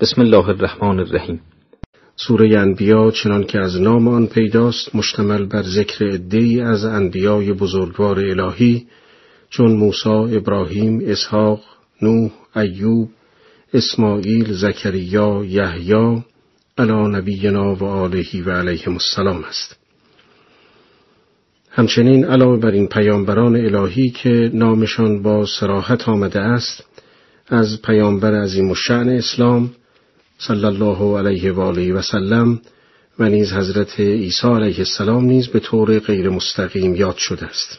بسم الله الرحمن الرحیم سوره انبیا چنان که از نام آن پیداست مشتمل بر ذکر عدهای از انبیای بزرگوار الهی چون موسی، ابراهیم، اسحاق، نوح، ایوب، اسماعیل، زکریا، یحیی علی نبینا و آله و علیهم السلام است. همچنین علاوه بر این پیامبران الهی که نامشان با سراحت آمده است از پیامبر عظیم الشأن اسلام صلی الله علیه و آله و سلم و نیز حضرت عیسی علیه السلام نیز به طور غیر مستقیم یاد شده است.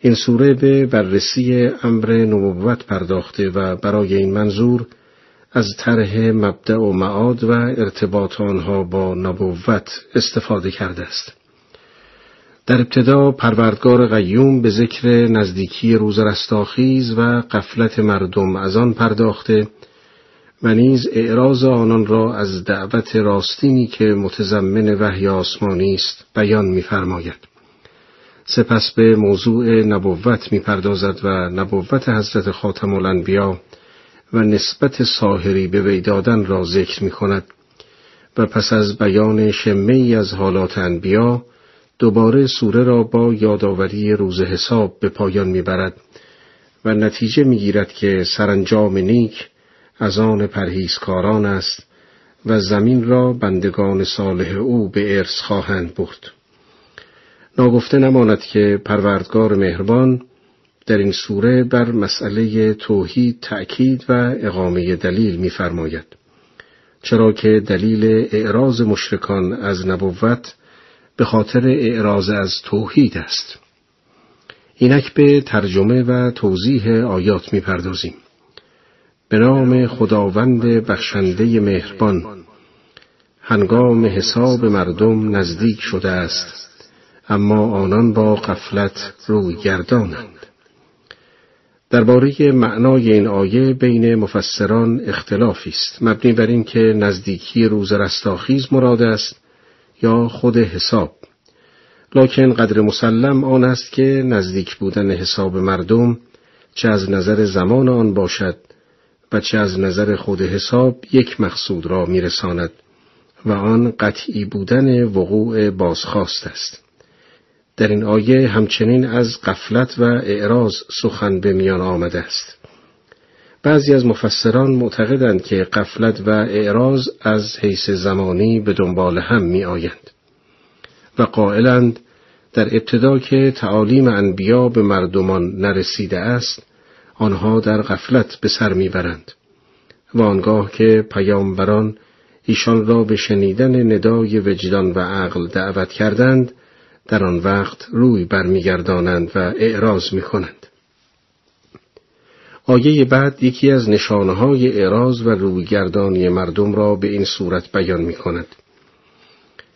این سوره به بررسی امر نبوت پرداخته و برای این منظور از طرح مبدع و معاد و ارتباط آنها با نبوت استفاده کرده است. در ابتدا پروردگار قیوم به ذکر نزدیکی روز رستاخیز و قفلت مردم از آن پرداخته و نیز اعراض آنان را از دعوت راستینی که متضمن وحی آسمانی است بیان می‌فرماید. سپس به موضوع نبوت می‌پردازد و نبوت حضرت خاتم الانبیا و نسبت ساهری به وی دادن را ذکر می کند و پس از بیان شمه ای از حالات انبیا دوباره سوره را با یادآوری روز حساب به پایان می‌برد و نتیجه می‌گیرد که سرانجام نیک از آن پرهیزکاران است و زمین را بندگان صالح او به ارث خواهند برد. ناگفته نماند که پروردگار مهربان در این سوره بر مسئله توحید تأکید و اقامه دلیل می‌فرماید. چرا که دلیل اعراض مشرکان از نبوت به خاطر اعراض از توحید است. اینک به ترجمه و توضیح آیات می‌پردازیم. به نام خداوند بخشنده مهربان. هنگام حساب مردم نزدیک شده است اما آنان با قفلت روی گردانند. درباره معنای این آیه بین مفسران اختلافی است. مبنی بر اینکه نزدیکی روز رستاخیز مراد است یا خود حساب. لکن قدر مسلم آن است که نزدیک بودن حساب مردم چه از نظر زمان آن باشد و چه از نظر خود حساب یک مقصود را میرساند و آن قطعی بودن وقوع بازخواست است. در این آیه همچنین از قفلت و اعراض سخن به میان آمده است. بعضی از مفسران معتقدند که قفلت و اعراض از حیث زمانی به دنبال هم می آیند و قائلند در ابتدا که تعالیم انبیا به مردمان نرسیده است آنها در غفلت به سر می‌برند و آنگاه که پیامبران ایشان را به شنیدن ندای وجدان و عقل دعوت کردند در آن وقت روی برمیگردانند و اعراض می‌کنند آیه بعد یکی از نشانه های اعراض و رویگردانی مردم را به این صورت بیان می کند.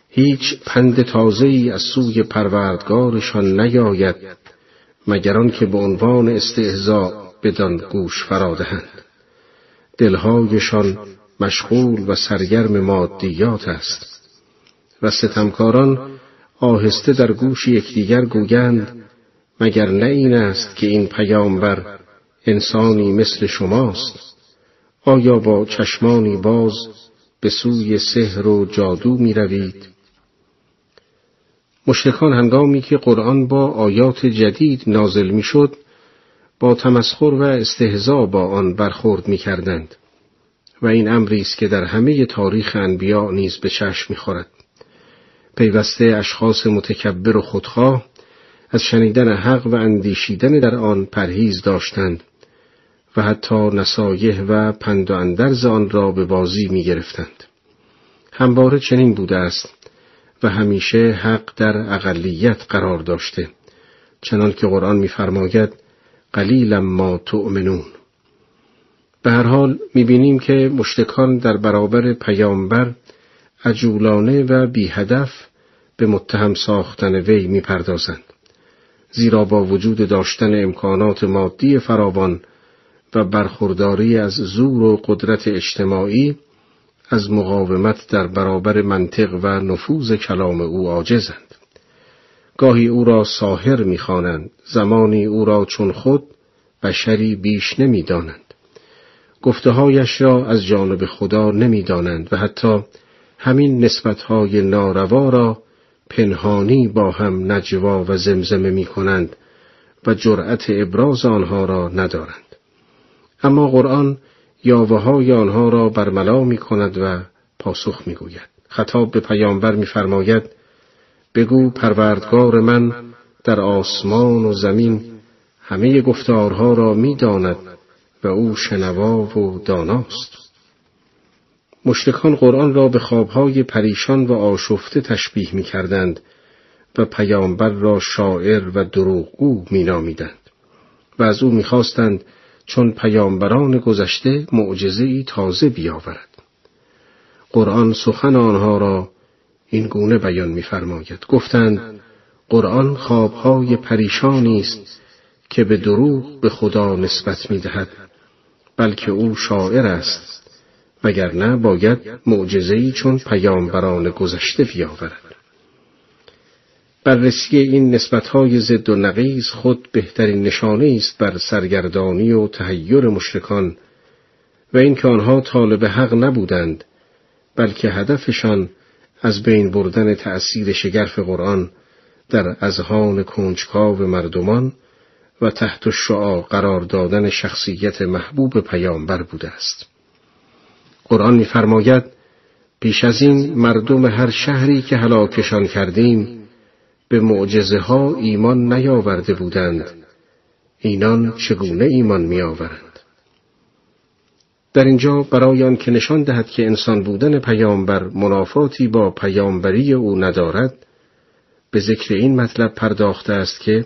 هیچ پند تازه ای از سوی پروردگارشان نیاید مگر که به عنوان استهزاء بدان گوش فرادهند دلهایشان مشغول و سرگرم مادیات است و ستمکاران آهسته در گوش یکدیگر گویند مگر نه این است که این پیامبر انسانی مثل شماست آیا با چشمانی باز به سوی سحر و جادو می روید؟ مشرکان هنگامی که قرآن با آیات جدید نازل می شد با تمسخر و استهزا با آن برخورد می کردند و این امری است که در همه تاریخ انبیا نیز به چشم می‌خورد پیوسته اشخاص متکبر و خودخواه از شنیدن حق و اندیشیدن در آن پرهیز داشتند و حتی نصایح و پند و اندرز آن را به بازی می گرفتند. همواره چنین بوده است و همیشه حق در اقلیت قرار داشته چنان که قرآن می‌فرماید قلیلا ما تؤمنون. به هر حال می‌بینیم که مشتکان در برابر پیامبر عجولانه و بی هدف به متهم ساختن وی می‌پردازند زیرا با وجود داشتن امکانات مادی فراوان و برخورداری از زور و قدرت اجتماعی از مقاومت در برابر منطق و نفوذ کلام او عاجزند. گاهی او را ساهر می‌خوانند زمانی او را چون خود بشری بیش نمی‌دانند گفتههایش را از جانب خدا نمی‌دانند و حتی همین نسبتهای ناروا را پنهانی با هم نجوا و زمزمه می کنند و جرأت ابراز آنها را ندارند. اما قرآن یاوه های آنها را برملا می کند و پاسخ می گوید. خطاب به پیامبر میفرماید بگو پروردگار من در آسمان و زمین همه گفتارها را می‌داند و او شنوا و داناست مشرکان قرآن را به خوابهای پریشان و آشفته تشبیه می کردند و پیامبر را شاعر و دروغگو می نامیدند و از او می‌خواستند چون پیامبران گذشته معجزه تازه بیاورد. قرآن سخن آنها را این گونه بیان می‌فرماید. گفتند قرآن خوابهای پریشانی است که به دروغ به خدا نسبت می‌دهد بلکه او شاعر است وگرنه باید معجزه‌ای چون پیامبران گذشته بیاورد. بررسی این نسبتهای ضد و نقیز خود بهترین نشانه است بر سرگردانی و تهیر مشرکان و اینکه آنها طالب حق نبودند بلکه هدفشان از بین بردن تأثیر شگرف قرآن در اذهان کنجکاو مردمان و تحت شعا قرار دادن شخصیت محبوب پیامبر بوده است. قرآن می‌فرماید پیش از این مردم هر شهری که هلاکشان کردیم به معجزه ها ایمان نیاورده بودند اینان چگونه ایمان میآورند در اینجا برای آن که نشان دهد که انسان بودن پیامبر منافاتی با پیامبری او ندارد به ذکر این مطلب پرداخته است که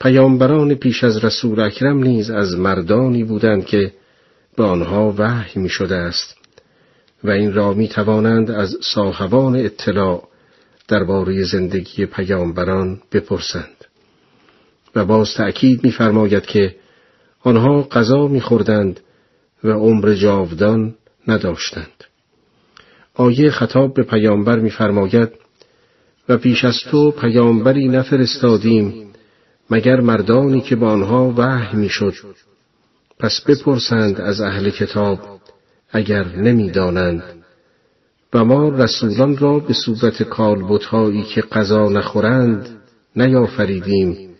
پیامبران پیش از رسول اکرم نیز از مردانی بودند که به آنها وحی می شده است و این را می توانند از صاحبان اطلاع درباره زندگی پیامبران بپرسند. و باز تأکید می‌فرماید که آنها غذا می‌خوردند و عمر جاودان نداشتند. آیه خطاب به پیامبر می‌فرماید و پیش از تو پیامبری نفرستادیم مگر مردانی که به آنها وحی می‌شد. پس بپرسند از اهل کتاب اگر نمی‌دانند. و ما رسولان را به صورت کالبوتهایی که غذا نخورند نیافریدیم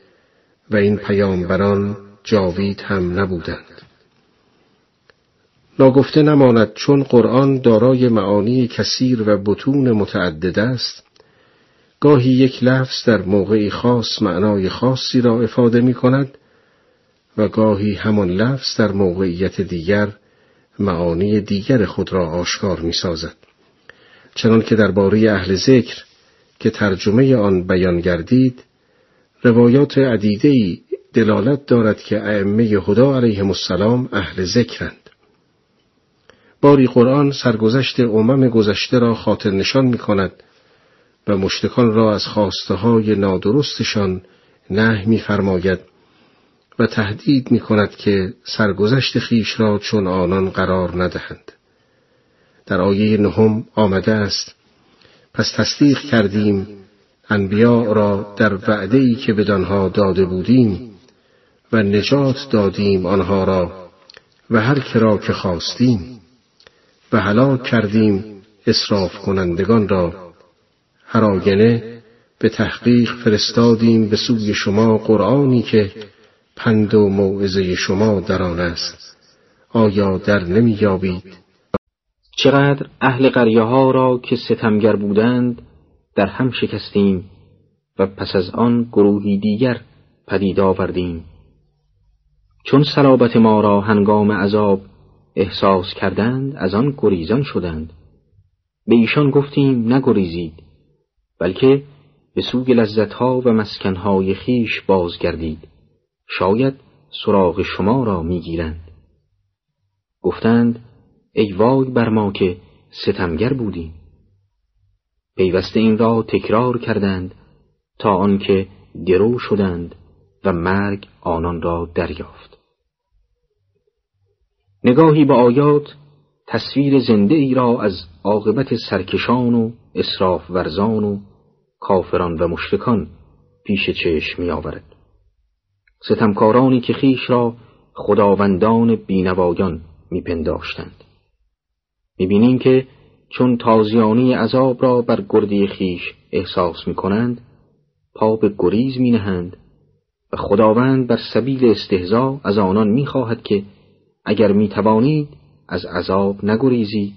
و این پیامبران جاوید هم نبودند. ناگفته نماند چون قرآن دارای معانی کثیر و بتون متعدد است گاهی یک لفظ در موقعی خاص معنای خاصی را افاده می کند و گاهی همان لفظ در موقعیت دیگر معانی دیگر خود را آشکار می سازد. چنان که درباره اهل ذکر که ترجمه آن بیان گردید روایات عدیده‌ای دلالت دارد که ائمه خدا علیهم السلام اهل ذکرند باری قرآن سرگذشت امم گذشته را خاطر نشان می کند و مشتکان را از خواسته های نادرستشان نه میفرماید و تهدید می کند که سرگذشت خیش را چون آنان قرار ندهند. در آیه نهم آمده است پس تصدیق کردیم انبیاء را در وعده ای که بدانها داده بودیم و نجات دادیم آنها را و هر کرا که خواستیم و هلاک کردیم اصراف کنندگان را. هر آگنه به تحقیق فرستادیم به سوی شما قرآنی که پند و موعظه شما در آن است. آیا در نمییابید؟ چقدر اهل قریه ها را که ستمگر بودند در هم شکستیم و پس از آن گروهی دیگر پدید آوردیم. چون صلابت ما را هنگام عذاب احساس کردند از آن گریزان شدند. به ایشان گفتیم نگریزید بلکه به سوی لذتها و مسکنهای خیش بازگردید. شاید سراغ شما را می‌گیرند. گفتند ای وای بر ما که ستمگر بودیم. پیوسته این را تکرار کردند تا آنکه گرو شدند و مرگ آنان را دریافت. نگاهی به آیات تصویر زنده ای را از عاقبت سرکشان و اصراف ورزان و کافران و مشرکان پیش چشم می آورد. ستمکارانی که خیش را خداوندان بینوایان میپنداشتند می‌بینیم که چون تازیانی عذاب را بر گردی خیش احساس می‌کنند پا به گریز مینهند و خداوند بر سبیل استهزا از آنان می‌خواهد که اگر می‌توانید از عذاب نگریزید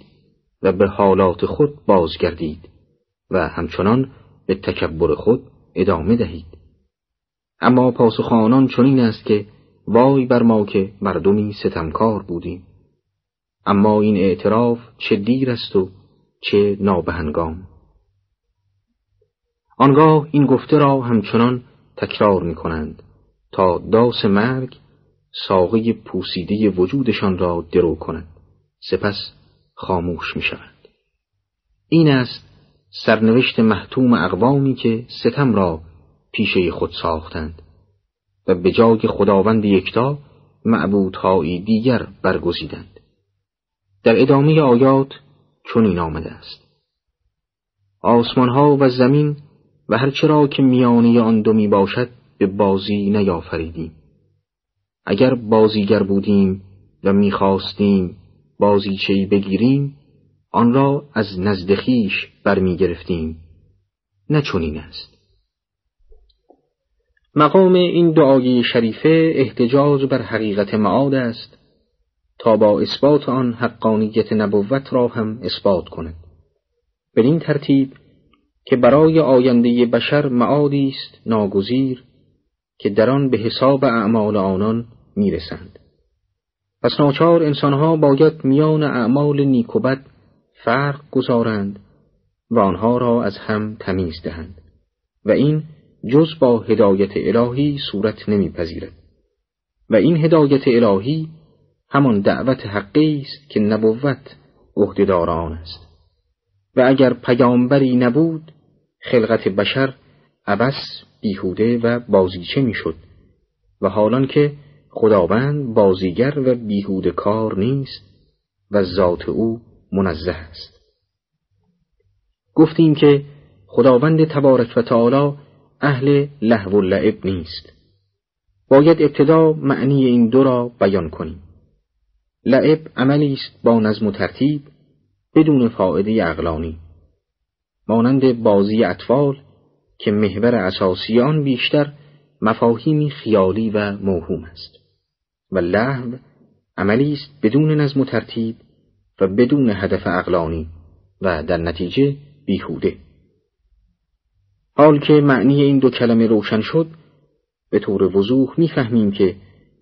و به حالات خود بازگردید و همچنان به تکبر خود ادامه دهید. اما پاسخ آنان چنین است که وای بر ما که مردمی ستمکار بودیم. اما این اعتراف چه دیر است و چه نابهنگام. آنگاه این گفته را همچنان تکرار می کنند تا داس مرگ ساقه پوسیده وجودشان را درو کند سپس خاموش می شود. این است سرنوشت محتوم اقوامی که ستم را پیشه خود ساختند و به جای خداوند یکتا معبودهایی دیگر برگزیدند. در ادامه آیات چنین آمده است. آسمانها و زمین و هرچرا که میانی آن دو می باشد به بازی نیافریدیم. اگر بازیگر بودیم و می‌خواستیم بازیچهای بگیریم آن را از نزد خویش برمیگرفتیم. نه چنین است. مقام این دعای شریفه احتجاج بر حقیقت معاد است تا با اثبات آن حقانیت نبوت را هم اثبات کند. بدین ترتیب که برای آینده بشر معادی است ناگزیر که در آن به حساب اعمال آنان می‌رسند. پس ناچار انسانها باید میان اعمال نیک و بد فرق گذارند و آنها را از هم تمیز دهند و این جز با هدایت الهی صورت نمیپذیرد. و این هدایت الهی همان دعوت حقی است که نبوت عهدهدار آن است. و اگر پیامبری نبود خلقت بشر عبس بیهوده و بازیچه می‌شد و حالان که خداوند بازیگر و بیهوده کار نیست و ذات او منزه است. گفتیم که خداوند تبارک و تعالی اهل لهو و لعب نیست. باید ابتدا معنی این دو را بیان کنیم. لعب عملی است با نظم و ترتیب بدون فائده اقلانی مانند بازی اطفال که محور اساسی آن بیشتر مفاهیمی خیالی و موهوم است و لحو عملی است بدون نظم و ترتیب و بدون هدف اقلانی و در نتیجه بیهوده. حال که معنی این دو کلمه روشن شد به طور وضوح می‌فهمیم که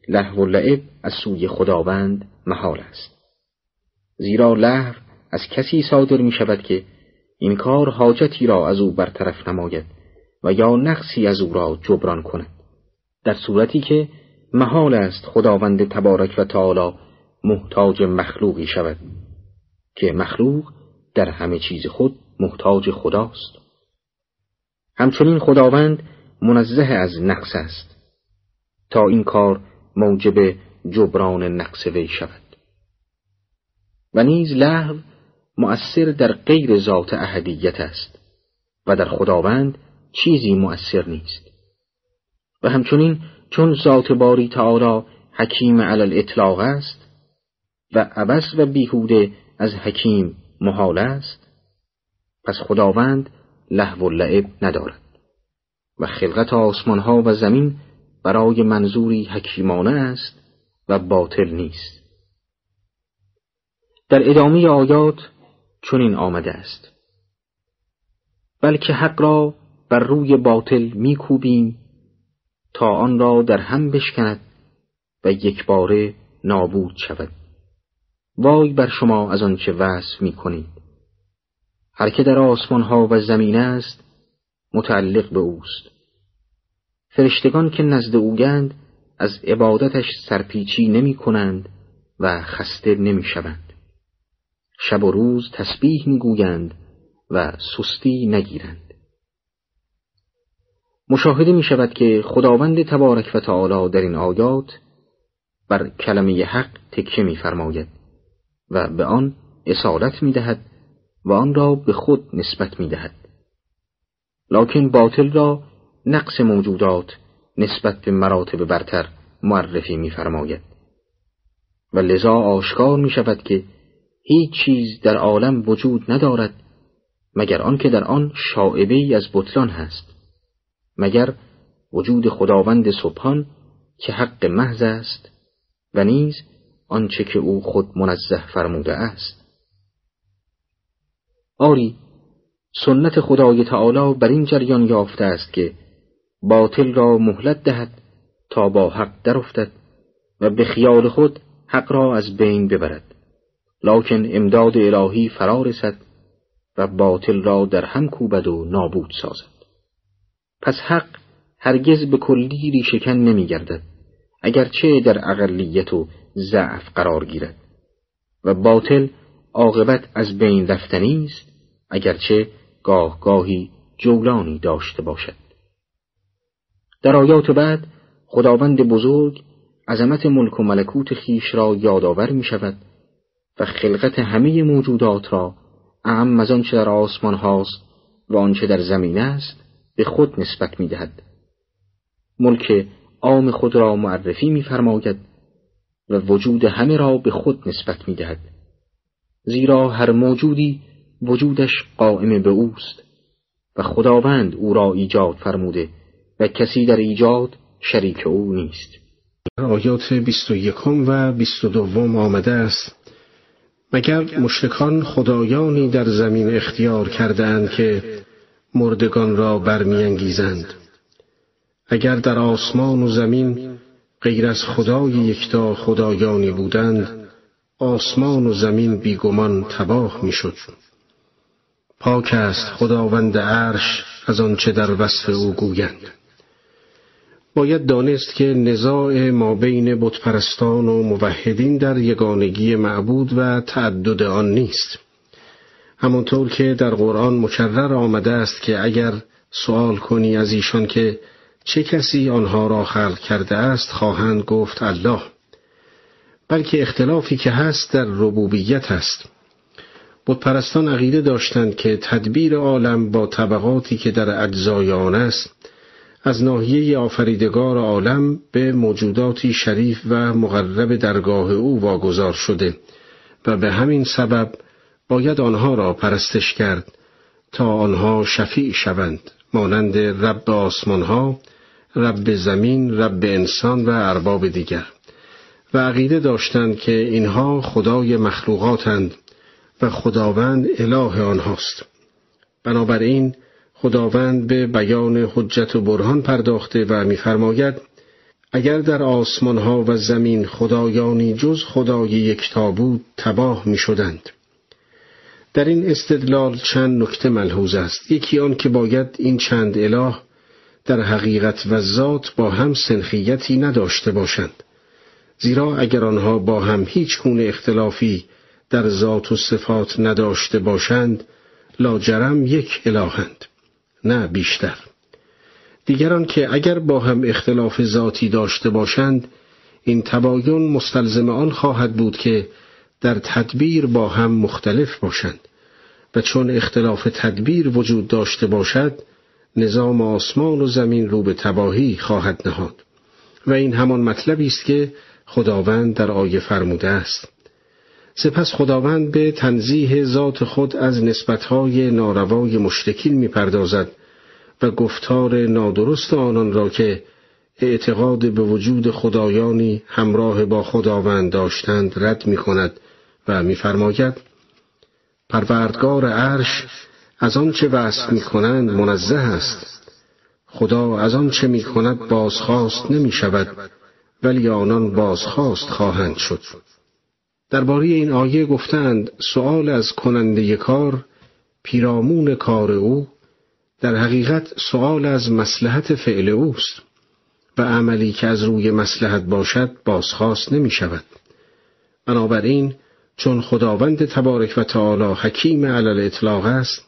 لحو و لعب از سوی خداوند محال است. زیرا لحو از کسی صادر می شود که این کار حاجتی را از او برطرف نماید و یا نقصی از او را جبران کند. در صورتی که محال است خداوند تبارک و تعالی محتاج مخلوقی شود که مخلوق در همه چیز خود محتاج خداست. همچنین خداوند منزه از نقص است تا این کار موجب جبران نقص وی شود. و نیز لحو مؤثر در غیر ذات اهدیت است و در خداوند چیزی مؤثر نیست. و همچنین چون ذات باری تعالی حکیم علل اطلاق است و عبس و بیهوده از حکیم محال است پس خداوند لحو و لعب ندارد. و خلقت آسمان ها و زمین برای منظوری حکیمانه است و باطل نیست. در ادامه آیات چنین آمده است. بلکه حق را بر روی باطل میکوبیم تا آن را در هم بشکند و یک باره نابود شود وای بر شما از آنچه وصف می کنید هر که در آسمان ها و زمین است متعلق به اوست فرشتگان که نزد اوگند از عبادتش سرپیچی نمی کنند و خسته نمی شوند. شب و روز تسبیح می گویند و سستی نگیرند. مشاهده می شود که خداوند تبارک و تعالی در این آیات بر کلمه حق تکیه می فرماید و به آن اصالت می دهد و آن را به خود نسبت می دهد. لکن باطل را نقص موجودات نسبت به مراتب برتر معرفی می‌فرماید و لذا آشکار می شود که هیچ چیز در عالم وجود ندارد مگر آنکه در آن شاعبه ای از بطلان هست مگر وجود خداوند سبحان که حق محض است و نیز آنچه که او خود منزه فرموده است. آری سنت خدای تعالی بر این جریان یافته است که باطل را مهلت دهد تا با حق درافتد و به خیال خود حق را از بین ببرد. لکن امداد الهی فرا رسد و باطل را در هم کوبد و نابود سازد. پس حق هرگز به کلی ریشکن نمی گردد اگرچه در اقلیت و ضعف قرار گیرد. و باطل عاقبت از بین رفتنی است اگرچه گاه گاهی جولانی داشته باشد. در آیات بعد خداوند بزرگ عظمت ملک و ملکوت خیش را یادآور می شود و خلقت همه موجودات را اعم از آنچه در آسمان هاست و آنچه در زمین است به خود نسبت می دهد. ملک عام خود را معرفی میفرماید و وجود همه را به خود نسبت می دهد. زیرا هر موجودی وجودش قائم به اوست و خداوند او را ایجاد فرموده و کسی در ایجاد شریک او نیست آیات بیست و یکم و بیست و دوم آمده است مگر مشرکان خدایانی در زمین اختیار کردند که مردگان را برمیانگیزند. اگر در آسمان و زمین غیر از خدای یکتا خدایانی بودند آسمان و زمین بیگمان تباه می‌شد. پاک است خداوند عرش از آنچه در وصف او گویند. باید دانست که نزاع ما بین بتپرستان و موحدین در یگانگی معبود و تعدد آن نیست. همانطور که در قرآن مکرر آمده است که اگر سوال کنی از ایشان که چه کسی آنها را خلق کرده است خواهند گفت الله. بلکه اختلافی که هست در ربوبیت است. بتپرستان عقیده داشتند که تدبیر عالم با طبقاتی که در اجزای آن است از ناحیه آفریدگار عالم به موجوداتی شریف و مقرب درگاه او واگذار شده و به همین سبب باید آنها را پرستش کرد تا آنها شفیع شوند. مانند رب آسمانها رب زمین رب انسان و ارباب دیگر. و عقیده داشتند که اینها خدای مخلوقاتند و خداوند اله آنهاست. بنابراین خداوند به بیان حجت و برهان پرداخته و می‌فرماید اگر در آسمان ها و زمین خدایانی جز خدای یکتا بود تباه می شدند. در این استدلال چند نکته ملحوظ است. یکی آن که باید این چند اله در حقیقت و ذات با هم سنخیتی نداشته باشند. زیرا اگر آنها با هم هیچ گونه اختلافی در ذات و صفات نداشته باشند لاجرم یک الهند نه بیشتر. دیگران که اگر با هم اختلاف ذاتی داشته باشند این تباین مستلزم آن خواهد بود که در تدبیر با هم مختلف باشند و چون اختلاف تدبیر وجود داشته باشد نظام آسمان و زمین رو به تباهی خواهد نهاد. و این همان مطلبی است که خداوند در آیه فرموده است. سپس خداوند به تنزیه ذات خود از نسبتهای ناروای مشتکین می‌پردازد و گفتار نادرست آنان را که اعتقاد به وجود خدایانی همراه با خداوند داشتند رد می کند و میفرماید پروردگار عرش از آنچه وصف می کنند منزه است خدا از آنچه می کند بازخواست نمی شود ولی آنان بازخواست خواهند شد درباره این آیه گفتند سؤال از کننده کار پیرامون کار او در حقیقت سؤال از مسلحت فعل اوست و عملی که از روی مسلحت باشد بازخواست نمی شود. بنابراین چون خداوند تبارک و تعالی حکیم علل اطلاق است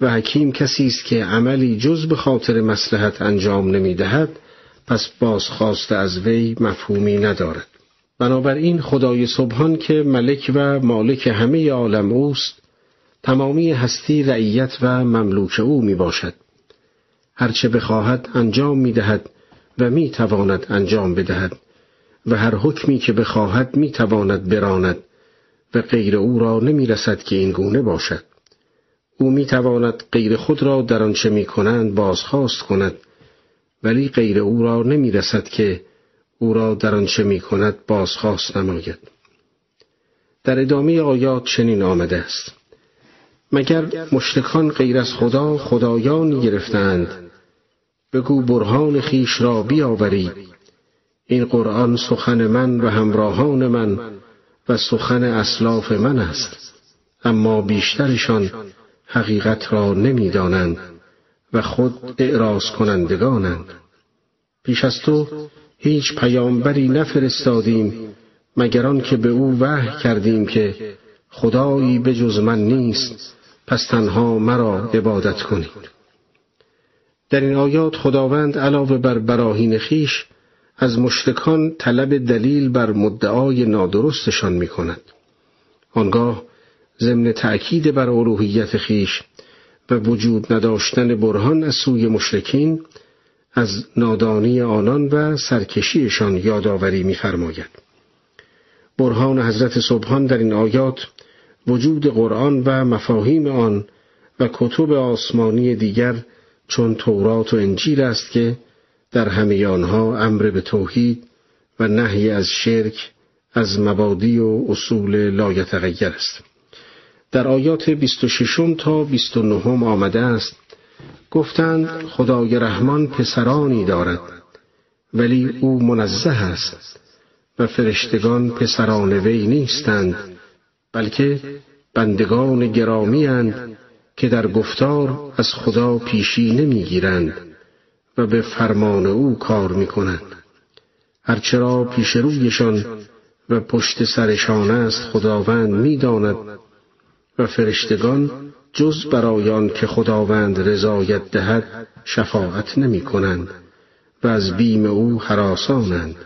و حکیم کسی است که عملی جز به خاطر مسلحت انجام نمی دهد پس بازخواست از وی مفهومی ندارد. بنابراین خدای سبحان که ملک و مالک همه عالم اوست تمامی هستی رعیت و مملوک او می باشد. هرچه بخواهد انجام می دهد و می تواند انجام بدهد و هر حکمی که بخواهد می‌تواند براند و غیر او را نمی رسد که این گونه باشد. او می‌تواند غیر خود را در آنچه می کنند بازخواست کند ولی غیر او را نمی رسد که او را در آنچه می کند بازخواست نماید. در ادامه آیات چنین آمده است. مگر مشتکان غیر از خدا خدایانی گرفتند؟ بگو برهان خیش را بیاورید این قرآن سخن من و همراهان من و سخن اسلاف من است. اما بیشترشان حقیقت را نمی‌دانند و خود اعراض کنندگانند. پیش از تو هیچ پیامبری نفرستادیم مگر که به او وحی کردیم که خدایی به جز من نیست پس تنها مرا عبادت کنید. در این آیات خداوند علاوه بر براهین خیش از مشتکان طلب دلیل بر مدعای نادرستشان می کند. آنگاه ضمن تأکید بر الوهیت خیش و وجود نداشتن برهان از سوی مشرکین از نادانی آنان و سرکشیشان یادآوری می‌فرماید. برهان حضرت سبحان در این آیات وجود قرآن و مفاهیم آن و کتب آسمانی دیگر چون تورات و انجیل است که در همه آنها امر به توحید و نهی از شرک از مبادی و اصول لایتغیر است. در آیات 26 تا 29 آمده است گفتند خدای رحمان پسرانی دارد ولی او منزه است و فرشتگان پسران وی نیستند بلکه بندگان گرامی هند که در گفتار از خدا پیشی نمی‌گیرند. و به فرمان او کار می‌کنند هرچرا پیش رویشان و پشت سرشان است خداوند می‌داند و فرشتگان جز برایان که خداوند رضایت دهد شفاعت نمی کنند و از بیم او حراسانند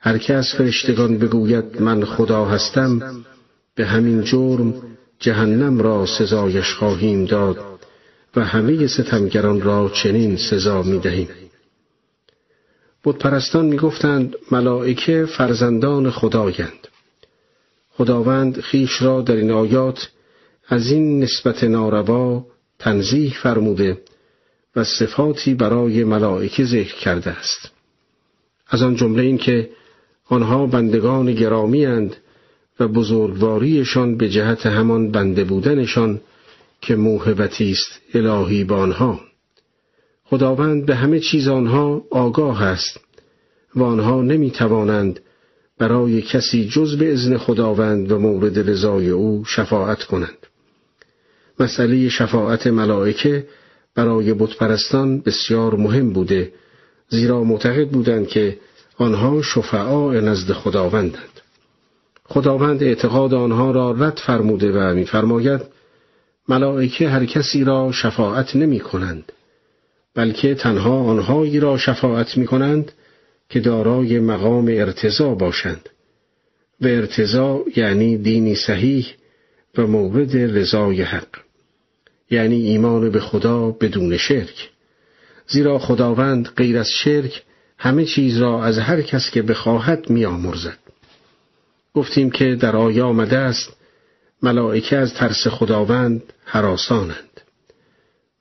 هر که از فرشتگان بگوید من خدا هستم به همین جرم جهنم را سزایش خواهیم داد. و همه ستمگران را چنین سزا می دهیم. بودپرستان می گفتند ملائکه فرزندان خدایند. خداوند خیش را در این آیات از این نسبت ناروا تنزیح فرموده و صفاتی برای ملائکه ذکر کرده است. از آن جمله این که آنها بندگان گرامی اند و بزرگواریشان به جهت همان بنده بودنشان که موهبتی است الهی به آنها. خداوند به همه چیز آنها آگاه است و آنها نمی توانند برای کسی جز به ازن خداوند و مورد رضای او شفاعت کنند. مسئله شفاعت ملائکه برای بتپرستان بسیار مهم بوده زیرا معتقد بودند که آنها شفعاء نزد خداوندند. خداوند اعتقاد آنها را رد فرموده و میفرماید ملائکه هر کسی را شفاعت نمی کنند بلکه تنها آنهایی را شفاعت می کنند که دارای مقام ارتضا باشند. و ارتضا یعنی دینی صحیح و مورد رضای حق یعنی ایمان به خدا بدون شرک. زیرا خداوند غیر از شرک همه چیز را از هر کس که بخواهد میآمرزد. گفتیم که در آیا آمده است ملائکه از ترس خداوند حراسانند.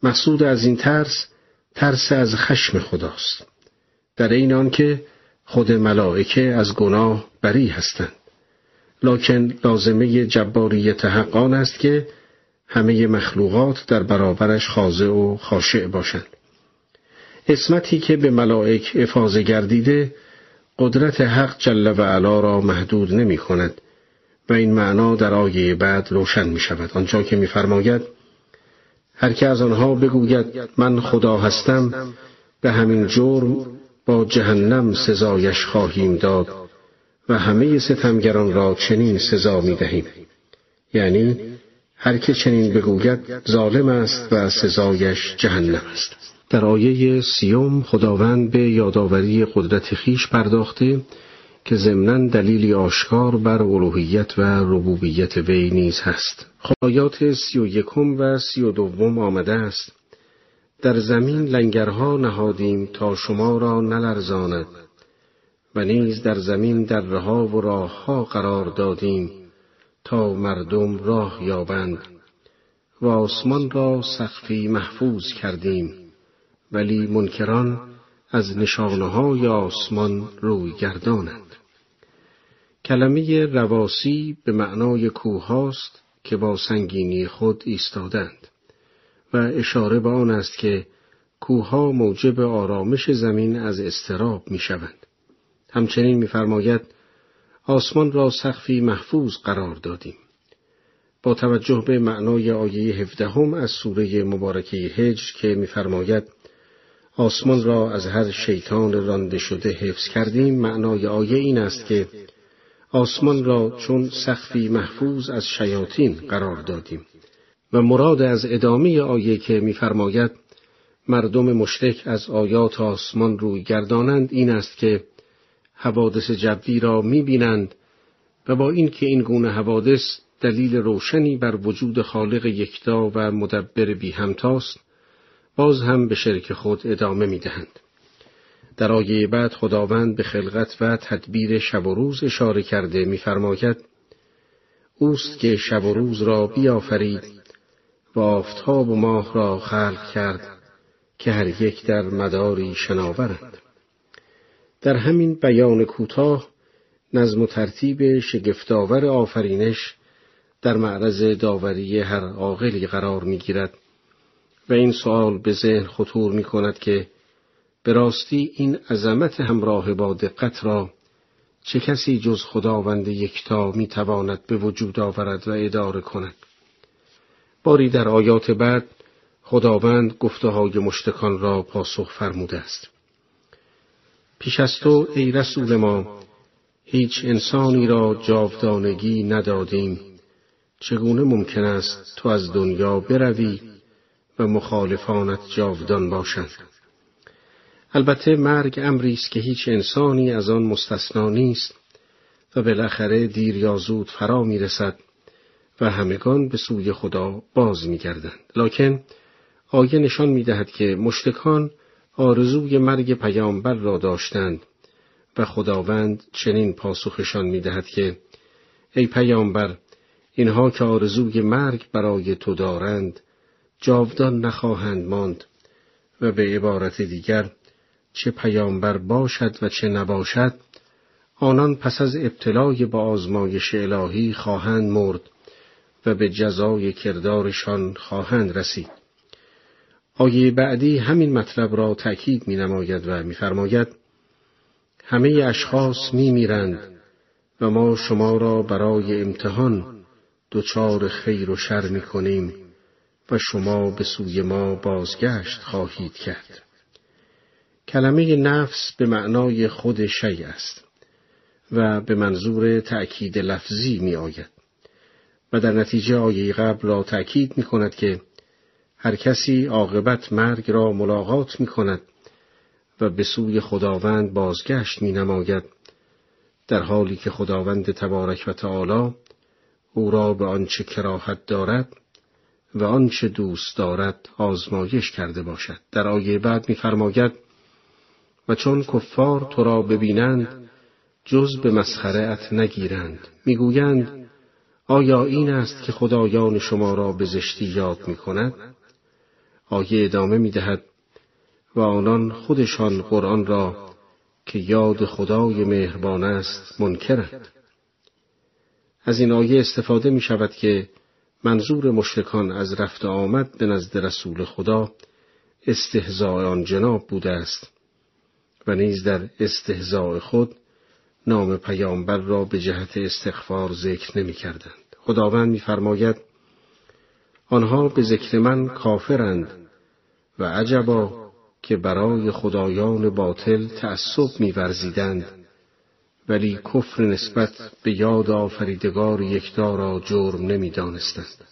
مقصود از این ترس ترس از خشم خداست. در این آن که خود ملائکه از گناه بری هستند. لکن لازمه جباریت حقان است که همه مخلوقات در برابرش خاضع و خاشع باشند. اسمتی که به ملائک افاظه گردیده قدرت حق جل و علا را محدود نمی کند. و این معنا در آیه بعد روشن می شود آنجا که میفرماید هر که از آنها بگوید من خدا هستم به همین جرم با جهنم سزایش خواهیم داد و همه ستمگران را چنین سزا می دهیم یعنی هر که چنین بگوید ظالم است و سزایش جهنم است. در آیه سیوم خداوند به یادآوری قدرت خیش پرداخته که ضمنا دلیلی آشکار بر الوهیت و ربوبیت وی نیز هست. آیات سی و یکم و سی و دوم آمده است. در زمین لنگرها نهادیم تا شما را نلرزاند و نیز در زمین در رها و راهها قرار دادیم تا مردم راه یابند و آسمان را سقفی محفوظ کردیم. ولی منکران از نشانه های آسمان روی گردانند کلمه رواسی به معنای کوه هاست که با سنگینی خود ایستادند و اشاره به آن است که کوهها موجب آرامش زمین از استراب می شوند. همچنین میفرماید آسمان را سقفی محفوظ قرار دادیم. با توجه به معنای آیه هفدهم از سوره مبارکه هجر که میفرماید آسمان را از هر شیطان رانده شده حفظ کردیم. معنای آیه این است که آسمان را چون سخفی محفوظ از شیاطین قرار دادیم. و مراد از ادامه آیه که میفرماید مردم مشرک از آیات آسمان روی گردانند این است که حوادث جوی را می‌بینند و با اینکه این گونه حوادث دلیل روشنی بر وجود خالق یکتا و مدبر بی همتاست باز هم به شرک خود ادامه می دهند. در آیه بعد خداوند به خلقت و تدبیر شب و روز اشاره کرده میفرماید اوست که شب و روز را بیافرید و آفتاب و ماه را خلق کرد که هر یک در مداری شناورند در همین بیان کوتاه نظم و ترتیب شگفتآور آفرینش در معرض داوری هر عاقلی قرار می‌گیرد و این سوال به ذهن خطور می کند که به راستی این عظمت همراه با دقت را چه کسی جز خداوند یکتا می تواند به وجود آورد و اداره کند؟ باری در آیات بعد خداوند گفته های مشتکان را پاسخ فرموده است. پیش از تو ای رسول ما هیچ انسانی را جاودانگی ندادیم. چگونه ممکن است تو از دنیا بروی و مخالفانت جاودان باشند. البته مرگ امری است که هیچ انسانی از آن مستثنا نیست و بالاخره دیر یا زود فرا می‌رسد و همگان به سوی خدا باز میگردند. لکن آیه نشان می‌دهد که مشتکان آرزوی مرگ پیامبر را داشتند و خداوند چنین پاسخشان می‌دهد که ای پیامبر اینها که آرزوی مرگ برای تو دارند جاودان نخواهند ماند و به عبارت دیگر چه پیامبر باشد و چه نباشد آنان پس از ابتلای با آزمایش الهی خواهند مرد و به جزای کردارشان خواهند رسید. آیه بعدی همین مطلب را تأکید می نماید و میفرماید همه اشخاص می میرند و ما شما را برای امتحان دچار خیر و شر می کنیم و شما به سوی ما بازگشت خواهید کرد. کلمه نفس به معنای خود شی است و به منظور تأکید لفظی می آید و در نتیجه آیه قبل را تأکید می کند که هر کسی عاقبت مرگ را ملاقات می کند و به سوی خداوند بازگشت می نماید در حالی که خداوند تبارک و تعالی او را به آنچه کراهت دارد و آنچه دوست دارد آزمایش کرده باشد در آیه بعد می‌فرماید و چون کفار تو را ببینند جز به مسخره ات نگیرند می‌گویند آیا این است که خدایان شما را به زشتی یاد می کند؟ آیه ادامه می دهد و آنان خودشان قرآن را که یاد خدای مهربان است منکرند. از این آیه استفاده می شود که منظور مشرکان از رفت آمد به نزد رسول خدا استهزاء آن جناب بوده است و نیز در استهزاء خود نام پیامبر را به جهت استغفار ذکر نمی کردند. خداوند میفرماید آنها به ذکر من کافرند و عجبا که برای خدایان باطل تعصب میورزیدند ولی کفر نسبت به یاد آفریدگار یکتا را جرم نمی‌دانستند.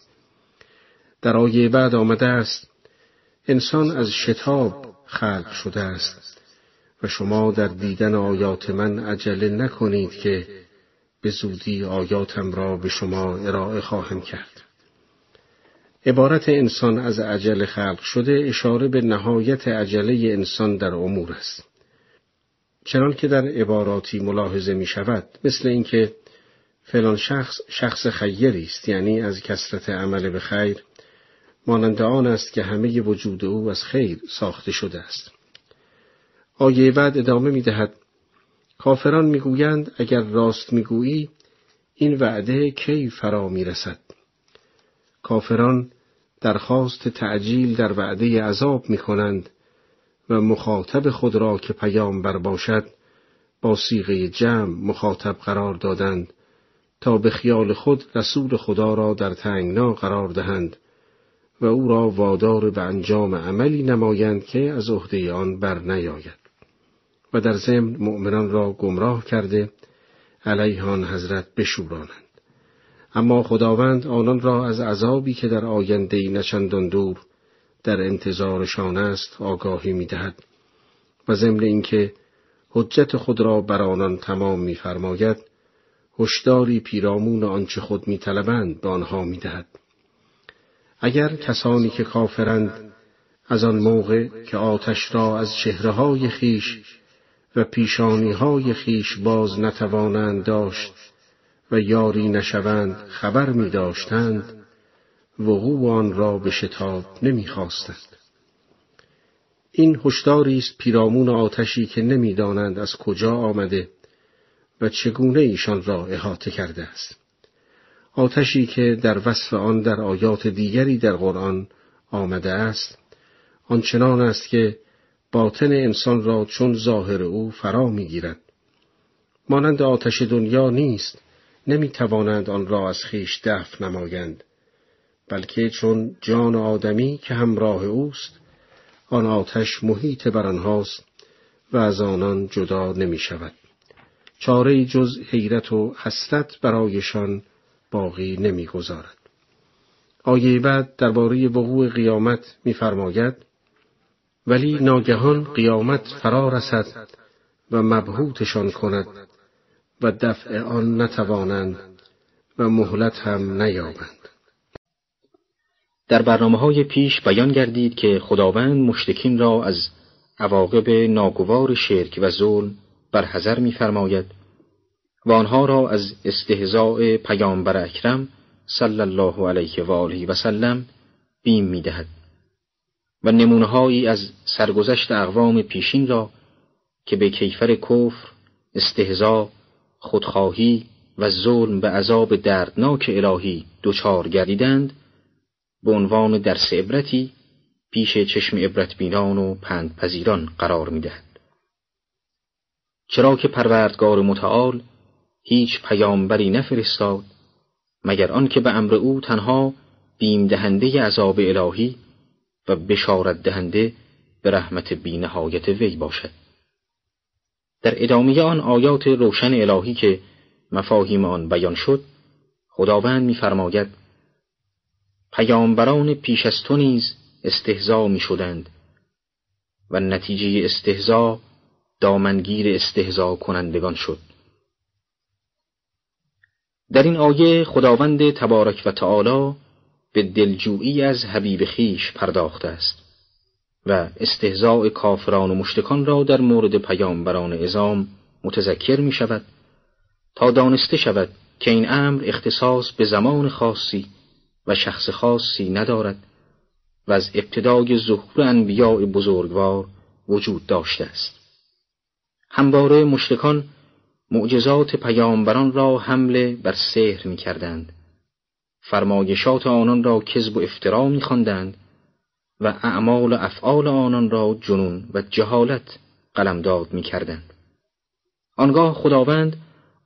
در آیه بعد آمده است انسان از شتاب خلق شده است و شما در دیدن آیات من عجله نکنید که به زودی آیاتم را به شما ارائه خواهم کرد. عبارت انسان از عجله خلق شده اشاره به نهایت عجله انسان در امور است. چنان که در عباراتی ملاحظه می شود مثل اینکه فلان شخص شخص خیری است یعنی از کسرت عمل به خیر مانند آن است که همه وجود او از خیر ساخته شده است. آیه بعد ادامه می دهد کافران می‌گویند اگر راست می‌گویی این وعده کی فرا می‌رسد؟ کافران درخواست تعجیل در وعده عذاب می کنند و مخاطب خود را که پیامبر باشد با سیغه جمع مخاطب قرار دادند تا به خیال خود رسول خدا را در تنگنا قرار دهند و او را وادار به انجام عملی نمایند که از عهده آن بر نیاید. و در ضمن مؤمنان را گمراه کرده علیه آن حضرت بشورانند. اما خداوند آنان را از عذابی که در آینده نچندان دور در انتظارشان است آگاهی می‌دهد. و ضمن اینکه حجت خود را بر آنان تمام میفرماید هشداری پیرامون آنچه خود میطلبند به آنها می‌دهد. اگر کسانی که کافرند از آن موقع که آتش را از چهره خیش و پیشانی های خیش باز نتوانند داشت و یاری نشوند خبر می داشتند وقوع آن را به شتاب نمی خواستند. این هشداری است پیرامون آتشی که نمی‌دانند از کجا آمده و چگونه ایشان را احاطه کرده است. آتشی که در وصف آن در آیات دیگری در قرآن آمده است آنچنان است که باطن انسان را چون ظاهر او فرا می‌گیرد مانند آتش دنیا نیست نمی توانند آن را از خیش دفع نمایند بلکه چون جان آدمی که همراه اوست آن آتش محیط بر آنهاست و از آنان جدا نمی شود چاره جز حیرت و حسرت برایشان باقی نمی‌گذارد. آیه بعد درباره وقوع قیامت میفرماید ولی ناگهان قیامت فرا رسد و مبهوتشان کند و دفع آن نتوانند و مهلت هم نیابند در برنامه های پیش بیان گردید که خداوند مشتکین را از عواقب ناگوار شرک و ظلم برحضر می‌فرماید و آنها را از استهزاء پیامبر اکرم صلی الله علیه و آله و سلم بیم می‌دهد و نمونههایی از سرگذشت اقوام پیشین را که به کیفر کفر، استهزا، خودخواهی و ظلم به عذاب دردناک الهی دچار گردیدند به عنوان درس عبرتی پیش چشم عبرت بینان و پندپذیران قرار می‌دهد. چرا که پروردگار متعال هیچ پیامبری نفرستاد مگر آنکه به امر او تنها بیم دهنده عذاب الهی و بشارت دهنده به رحمت بینهایت وی باشد در ادامه آن آیات روشن الهی که مفاهیم آن بیان شد خداوند می‌فرماید پیامبران پیش از تو نیز استهزا می شدند و نتیجه استهزا دامنگیر استهزا کنندگان شد. در این آیه خداوند تبارک و تعالی به دلجویی از حبیب خیش پرداخته است و استهزاء کافران و مشتکان را در مورد پیامبران ازام متذکر می شود تا دانسته شود که این امر اختصاص به زمان خاصی و شخص خاصی ندارد و از ابتدای ظهور انبیاء بزرگوار وجود داشته است. همواره مشتکان معجزات پیامبران را حمله بر سحر می کردند فرمایشات آنان را کذب و افترا می‌خواندند و اعمال و افعال آنان را جنون و جهالت قلمداد می‌کردند. آنگاه خداوند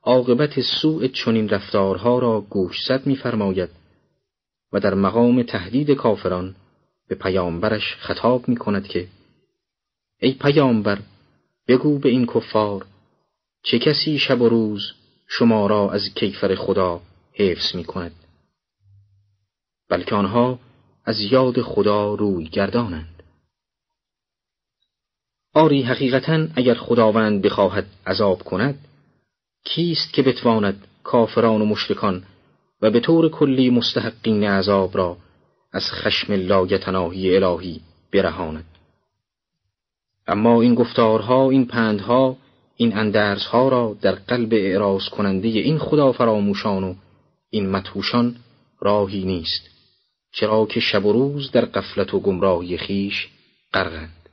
عاقبت سوء چنین رفتارها را گوشزد می‌فرماید و در مقام تهدید کافران به پیامبرش خطاب می کند که ای پیامبر بگو به این کفار چه کسی شب و روز شما را از کیفر خدا حفظ می کند بلکه آنها از یاد خدا روی گردانند. آری حقیقتا اگر خداوند بخواهد عذاب کند کیست که بتواند کافران و مشرکان و به طور کلی مستحقین عذاب را از خشم لایتناهی الهی برهاند. اما این گفتارها این پندها این اندرس ها را در قلب اعراض کننده این خدا فراموشان و این متوشان راهی نیست چرا که شب و روز در قفلت و گمراهی خیش غرقند.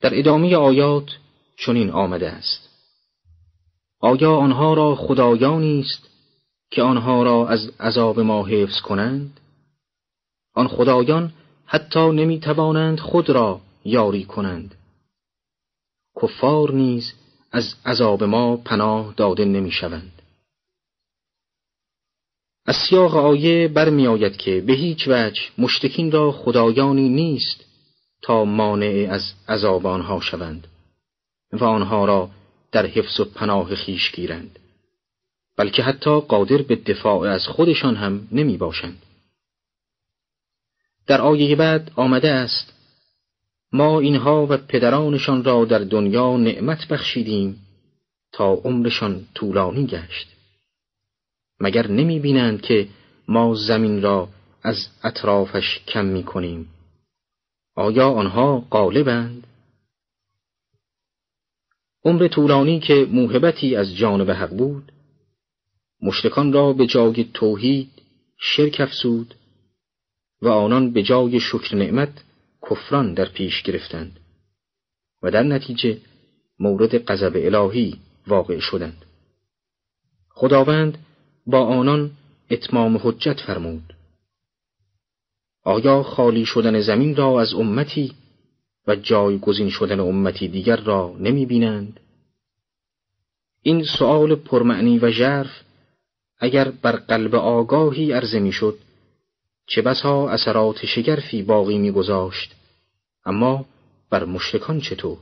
در ادامه آیات چنین آمده است. آیا آنها را خدایانی است که آنها را از عذاب ما حفظ کنند. آن خدایان حتی نمی توانند خود را یاری کنند. کفار نیز از عذاب ما پناه داده نمی شوند. از سیاق آیه برمیآید که به هیچ وجه مشتکین را خدایانی نیست تا مانع از عذاب آنها شوند و آنها را در حفظ و پناه خیش گیرند. بلکه حتی قادر به دفاع از خودشان هم نمی باشند. در آیه بعد آمده است ما اینها و پدرانشان را در دنیا نعمت بخشیدیم تا عمرشان طولانی گشت. مگر نمی بینند که ما زمین را از اطرافش کم می کنیم؟ آیا آنها غالبند؟ عمر طولانی که موهبتی از جانب حق بود مشتکان را به جای توحید شرک افسود و آنان به جای شکر نعمت کفران در پیش گرفتند و در نتیجه مورد غضب الهی واقع شدند خداوند با آنان اتمام حجت فرمود آیا خالی شدن زمین را از امتی و جایگزین شدن امتی دیگر را نمی بینند؟ این سؤال پرمعنی و ژرف اگر بر قلب آگاهی عرضه می شد چه بسا اثرات شگرفی باقی میگذاشت؟ اما بر مشرکان چطور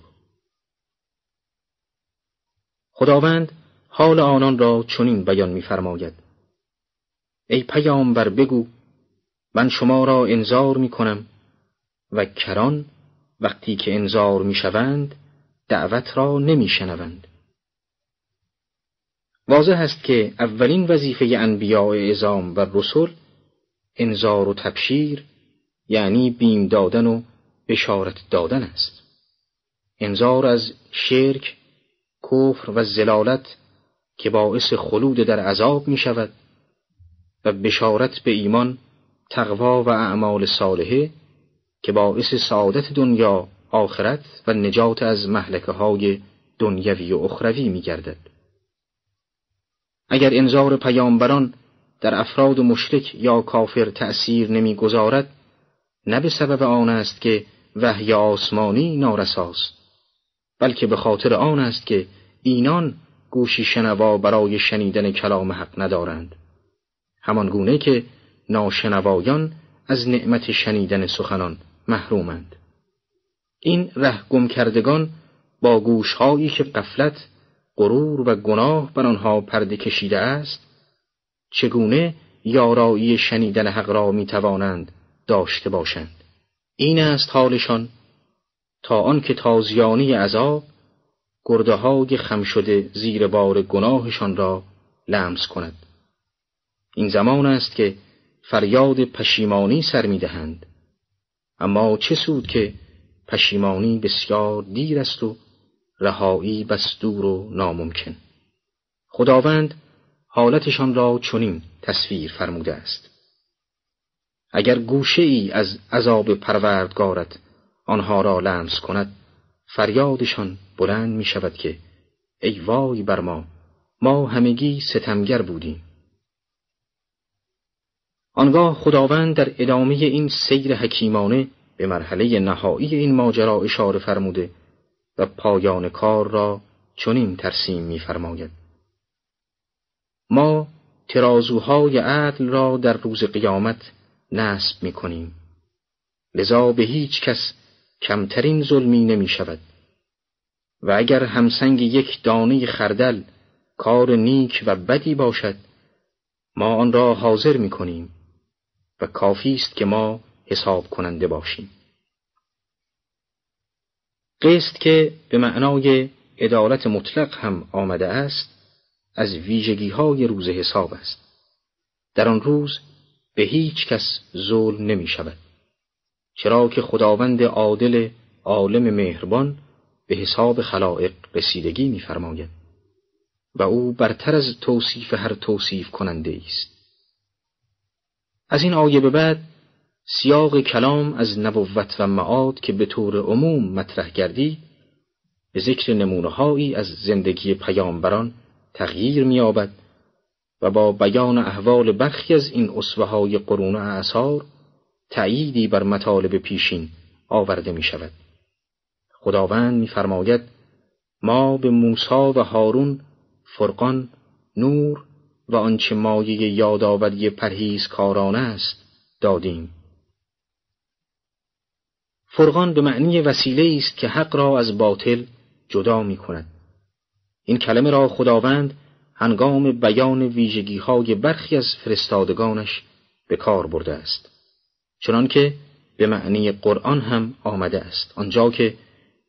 خداوند حال آنان را چنین بیان می‌فرماید. ای پیامبر بگو من شما را انذار می‌کنم و کران وقتی که انذار می‌شوند دعوت را نمیشنوند. واضح است که اولین وظیفه انبیاء اعظام و رسول انذار و تبشیر یعنی بیم دادن و بشارت دادن است انذار از شرک کفر و زلالت که باعث خلود در عذاب می شود و بشارت به ایمان تقوا و اعمال صالحه که باعث سعادت دنیا آخرت و نجات از محلکه های دنیوی و اخروی می گردد. اگر انذار پیامبران در افراد مشرک یا کافر تأثیر نمی‌گذارد نه به سبب آن است که وحی آسمانی نارساست بلکه به خاطر آن است که اینان گوشی شنوا برای شنیدن کلام حق ندارند. همان گونه که ناشنوایان از نعمت شنیدن سخنان محرومند. این ره گم کردگان با گوشهایی که قفلت غرور و گناه بر آنها پرده کشیده است چگونه یارایی شنیدن حق را می توانند داشته باشند؟ این است حالشان. تا آنکه تازیانی عذاب گرده های خم شده زیر بار گناهشان را لمس کند. این زمان است که فریاد پشیمانی سر می دهند. اما چه سود که پشیمانی بسیار دیر است و رهایی بستور و ناممکن. خداوند حالتشان را چنین تصویر فرموده است. اگر گوشه ای از عذاب پروردگارت آنها را لمس کند فریادشان بلند می شود که ای وای بر ما ما همگی ستمگر بودیم. آنگاه خداوند در ادامه این سیر حکیمانه به مرحله نهایی این ماجرا اشاره فرموده و پایان کار را چنین ترسیم می‌فرماید ما ترازوهای عدل را در روز قیامت نصب می کنیم. لذا به هیچ کس کمترین ظلمی نمی شود. و اگر همسنگ یک دانه خردل کار نیک و بدی باشد ما آن را حاضر می کنیم و کافی است که ما حساب کننده باشیم. قسط که به معنای عدالت مطلق هم آمده است از ویژگی های روز حساب است. در آن روز به هیچ کس ظلم نمی شود. چرا که خداوند عادل عالم مهربان به حساب خلائق رسیدگی می‌فرماید و او برتر از توصیف هر توصیف کننده است از این آیه به بعد سیاق کلام از نبوت و معاد که به طور عموم مطرح گردید به ذکر نمونههایی از زندگی پیامبران تغییر می‌یابد و با بیان احوال برخی از این اصوه های قرون اعثار تأییدی بر مطالب پیشین آورده می شود. خداوند می‌فرماید ما به موسی و هارون فرقان نور و آنچه مایه یادآوری پرهیزکارانه است دادیم فرقان به معنی وسیله است که حق را از باطل جدا می کند. این کلمه را خداوند هنگام بیان ویژگی های برخی از فرستادگانش به کار برده است. چنانکه به معنی قرآن هم آمده است. آنجا که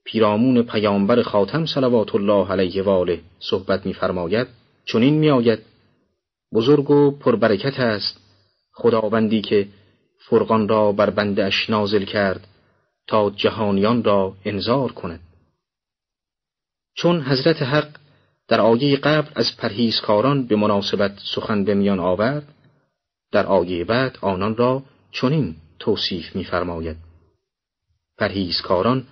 پیرامون پیامبر خاتم صلوات الله علیه و آله صحبت می‌فرماید چنین میآید بزرگ و پربرکت است خداوندی که فرقان را بر بنده نازل کرد تا جهانیان را انذار کند. چون حضرت حق در آیه قبل از پرهیزکاران به مناسبت سخن به میان آورد در آیه بعد آنان را چنین توصیف می‌فرماید. پرهیزکاران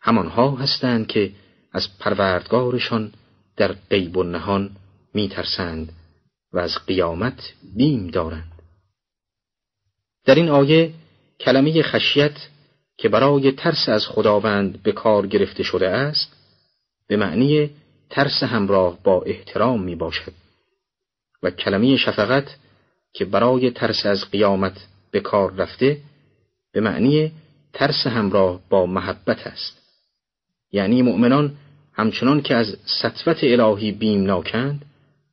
همانها هستند که از پروردگارشان در غیب و نهان میترسند و از قیامت بیم دارند. در این آیه کلمه خشیت که برای ترس از خداوند به کار گرفته شده است به معنی ترس همراه با احترام می باشد. و کلمه شفقت که برای ترس از قیامت به کار رفته به معنی ترس همراه با محبت است. یعنی مؤمنان همچنان که از سطوت الهی بیمناکند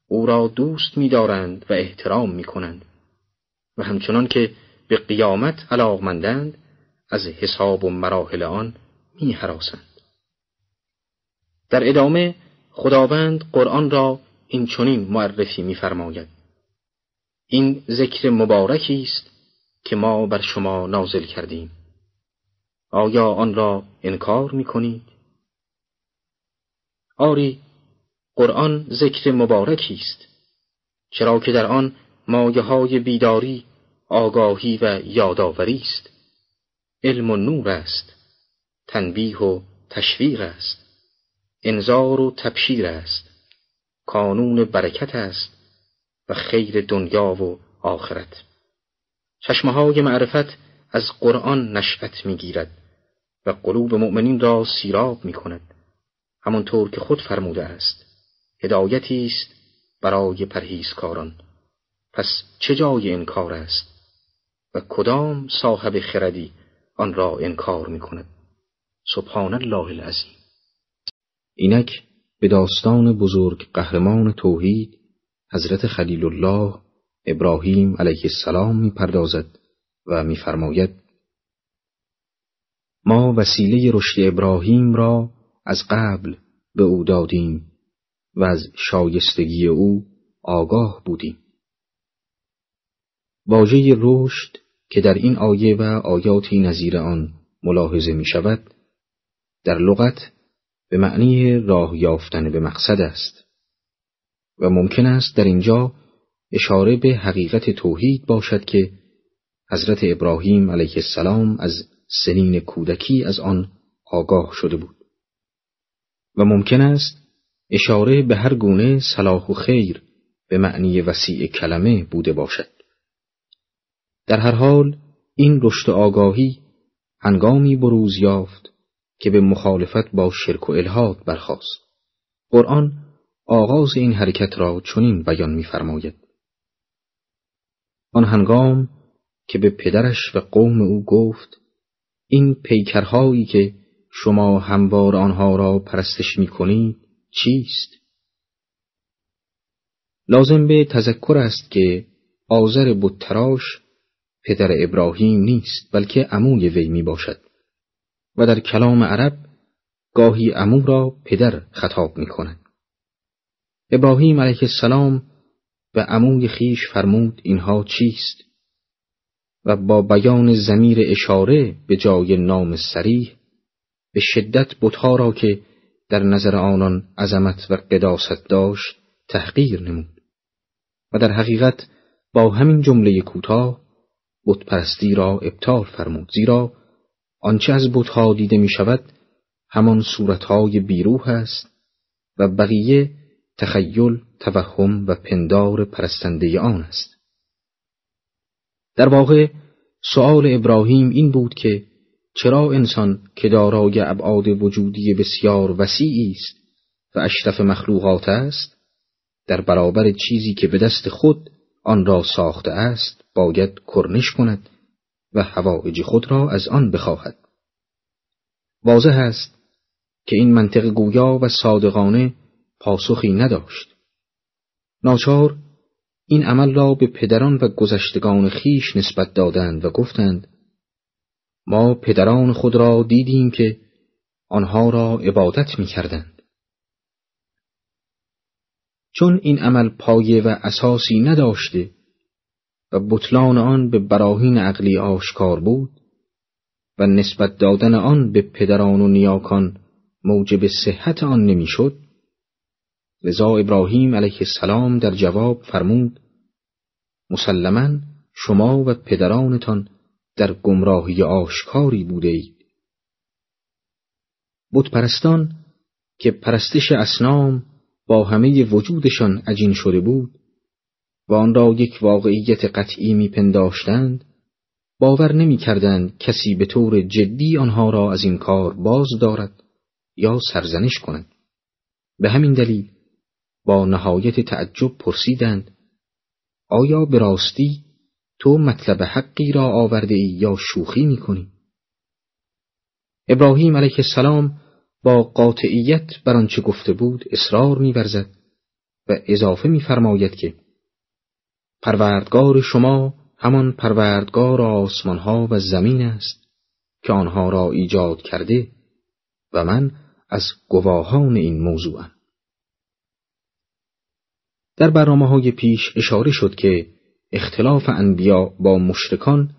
او را دوست می‌دارند و احترام می‌کنند و همچنان که به قیامت علاقمندند از حساب و مراحل آن می‌هراسند در ادامه خداوند قرآن را این چنین معرفی می‌فرماید. این ذکر مبارکی است که ما بر شما نازل کردیم. آیا آن را انکار می‌کنید؟ آری قرآن ذکر مبارکی است. چرا که در آن مایه های بیداری آگاهی و یادآوری است. علم و نور است تنبیه و تشویق است انذار و تبشیر است کانون برکت است و خیر دنیا و آخرت. چشمه های معرفت از قرآن نشأت می‌گیرد و قلوب مؤمنین را سیراب می کند همانطور که خود فرموده است. هدایتی است برای پرهیزکاران. پس چه جای انکار است؟ و کدام صاحب خردی آن را انکار می کند سبحان الله العظیم اینک به داستان بزرگ قهرمان توحید حضرت خلیل الله ابراهیم علیه السلام می پردازد و میفرماید ما وسیله رشد ابراهیم را از قبل به او دادیم و از شایستگی او آگاه بودیم. واژه رشد که در این آیه و آیاتی نظیر آن ملاحظه می شود در لغت به معنی راه یافتن به مقصد است و ممکن است در اینجا اشاره به حقیقت توحید باشد که حضرت ابراهیم علیه السلام از سنین کودکی از آن آگاه شده بود. و ممکن است اشاره به هر گونه صلاح و خیر به معنی وسیع کلمه بوده باشد. در هر حال این رشد آگاهی هنگامی بروز یافت که به مخالفت با شرک و الهاد برخاست. قرآن آغاز این حرکت را چنین بیان می‌فرماید. آن هنگام که به پدرش و قوم او گفت این پیکرهایی که شما هموار آنها را پرستش می کنید چیست؟ لازم به تذکر است که آذر بتراش پدر ابراهیم نیست بلکه عموی وی می باشد و در کلام عرب گاهی عمو را پدر خطاب می کند. ابراهیم علیه السلام به عموی خیش فرمود اینها چیست؟ و با بیان زمیر اشاره به جای نام سریح به شدت بتها را که در نظر آنان عظمت و قداست داشت تحقیر نمود. و در حقیقت با همین جمله کوتاه بتپرستی را ابطال فرمود زیرا آنچه از بتها دیده می شود همان صورتهای بیروح است و بقیه تخیل، توهم و پندار پرستنده آن است. در واقع سؤال ابراهیم این بود که چرا انسان که دارای ابعاد وجودی بسیار وسیعی است و اشرف مخلوقات است در برابر چیزی که به دست خود آن را ساخته است باید کرنش کند و هوایج خود را از آن بخواهد واضح است که این منطق گویا و صادقانه پاسخی نداشت ناچار این عمل را به پدران و گذشتگان خیش نسبت دادند و گفتند ما پدران خود را دیدیم که آنها را عبادت می کردند. چون این عمل پایه و اساسی نداشته و بطلان آن به براهین عقلی آشکار بود و نسبت دادن آن به پدران و نیاکان موجب صحت آن نمی‌شد لذا ابراهیم علیه السلام در جواب فرمود مسلما شما و پدرانتان در گمراهی آشکاری بوده اید. پرستان که پرستش اسنام با همه وجودشان عجین شده بود و آن را یک واقعیت قطعی میپنداشتند باور نمی‌کردند کسی به طور جدی آنها را از این کار باز دارد یا سرزنش کند به همین دلیل با نهایت تعجب پرسیدند آیا به راستی تو مطلب حقی را آورده ای یا شوخی می کنی؟ ابراهیم علیه السلام با قاطعیت بر آنچه گفته بود اصرار میورزد و اضافه میفرماید که پروردگار شما همان پروردگار آسمانها و زمین است که آنها را ایجاد کرده و من از گواهان این موضوعم در برنامه های پیش اشاره شد که اختلاف انبیا با مشرکان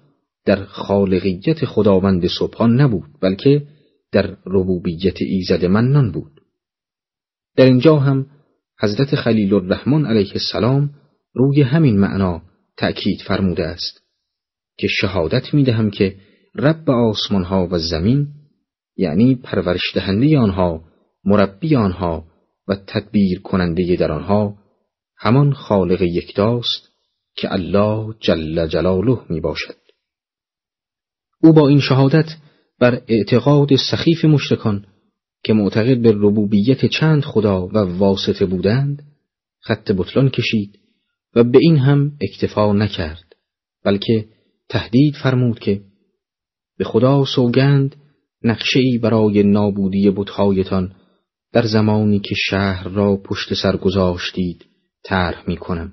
در خالقیت خداوند سبحان نبود بلکه در ربوبیت ایزد منان بود. در اینجا هم حضرت خلیل الرحمن علیه السلام روی همین معنا تأکید فرموده است که شهادت می دهم که رب آسمان ها و زمین یعنی پرورش دهنده آنها مربی آنها و تدبیر کننده در آنها همان خالق یکتاست که الله جل جلاله می باشد. او با این شهادت بر اعتقاد سخیف مشرکان که معتقد به ربوبیت چند خدا و واسطه بودند خط بطلان کشید و به این هم اکتفا نکرد بلکه تهدید فرمود که به خدا سوگند نقشه ای برای نابودی بتهایتان در زمانی که شهر را پشت سر گذاشتید طرح می کنم.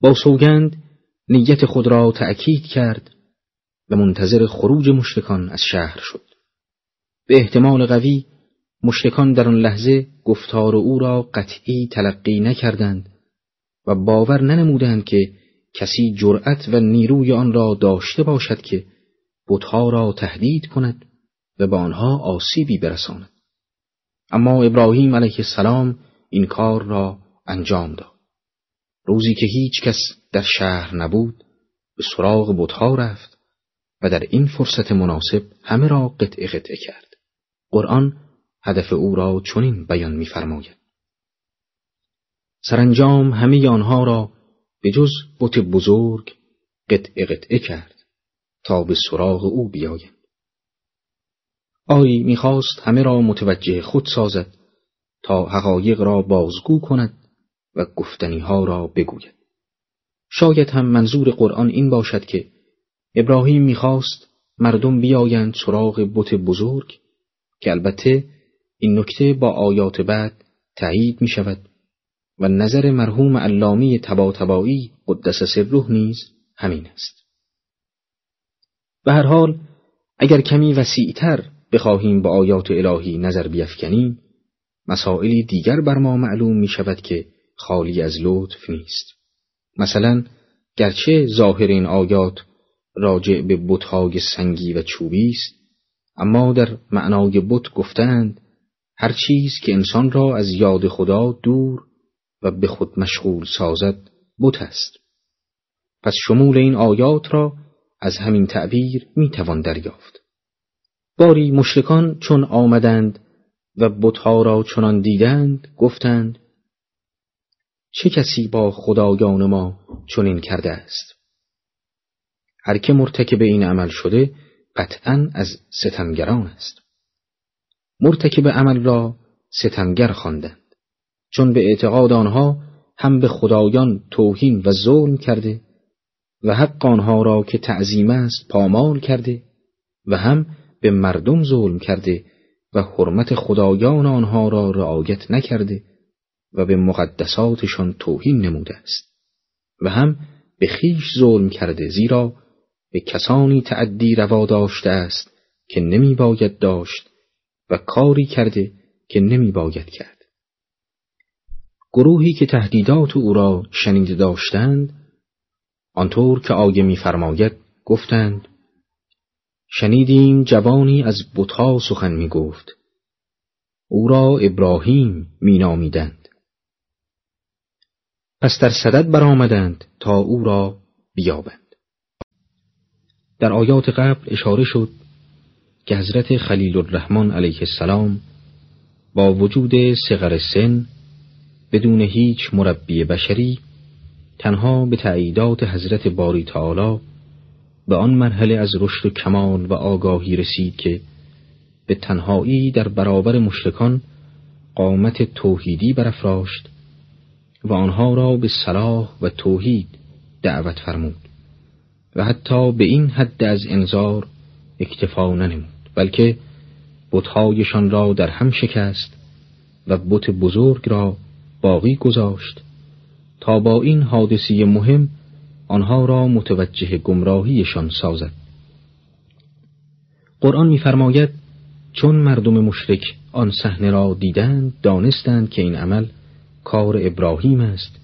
با سوگند نیت خود را تأکید کرد و منتظر خروج مشتکان از شهر شد. به احتمال قوی مشتکان در آن لحظه گفتار او را قطعی تلقی نکردند و باور ننمودند که کسی جرأت و نیروی آن را داشته باشد که بتها را تهدید کند و به آنها آسیبی برساند. اما ابراهیم علیه السلام این کار را انجام داد. روزی که هیچ کس در شهر نبود به سراغ بتها رفت و در این فرصت مناسب همه را قطع قطع کرد. قرآن هدف او را چنین بیان می‌فرماید. سرانجام همه آنها را به جز بت بزرگ قطع قطعه کرد تا به سراغ او بیایند. آری می‌خواست همه را متوجه خود سازد تا حقایق را بازگو کند و گفتنی ها را بگوید. شاید هم منظور قرآن این باشد که ابراهیم می‌خواست مردم بیایند سراغ بت بزرگ که البته این نکته با آیات بعد تایید می شود و نظر مرحوم علامی تباتبایی قدس سره نیز همین است. به هر حال اگر کمی وسیعتر بخواهیم با آیات الهی نظر بیفکنیم مسائلی دیگر بر ما معلوم می شود که خالی از لطف نیست. مثلا گرچه ظاهر این آیات راجع به بتهای سنگی و چوبی است اما در معنای بت گفتند هر چیز که انسان را از یاد خدا دور و به خود مشغول سازد بت است. پس شمول این آیات را از همین تعبیر می توان دریافت. باری مشرکان چون آمدند و بتها را چنان دیدند گفتند چه کسی با خدایان ما چنین کرده است؟ هر که مرتکب این عمل شده قطعا از ستمگران است. مرتکب عمل را ستمگر خواندند. چون به اعتقاد آنها هم به خدایان توهین و ظلم کرده و حق آنها را که تعظیم است پامال کرده و هم به مردم ظلم کرده و حرمت خدایان آنها را رعایت نکرده و به مقدساتشان توهین نموده است و هم به خیش ظلم کرده زیرا به کسانی تعدی روا داشته است که نمی باید داشت و کاری کرده که نمی باید کرد. گروهی که تهدیدات او را شنیده داشتند آنطور که آیه میفرماید گفتند شنیدیم جوانی از بتها سخن می گفت او را ابراهیم می نامیدند پس در صدد برآمدند تا او را بیابند. در آیات قبل اشاره شد که حضرت خلیل الرحمن علیه السلام با وجود صغر سن بدون هیچ مربی بشری تنها به تعییدات حضرت باری تعالی به آن مرحله از رشد و کمال و آگاهی رسید که به تنهایی در برابر مشرکان قامت توحیدی برافراشت و آنها را به صلاح و توحید دعوت فرمود و حتی به این حد از انظار اکتفا ننمود بلکه بتهایشان را در هم شکست و بت بزرگ را باقی گذاشت. تا با این حادثی مهم آنها را متوجه گمراهیشان سازد. قرآن می‌فرماید چون مردم مشرک آن صحنه را دیدند دانستند که این عمل کار ابراهیم است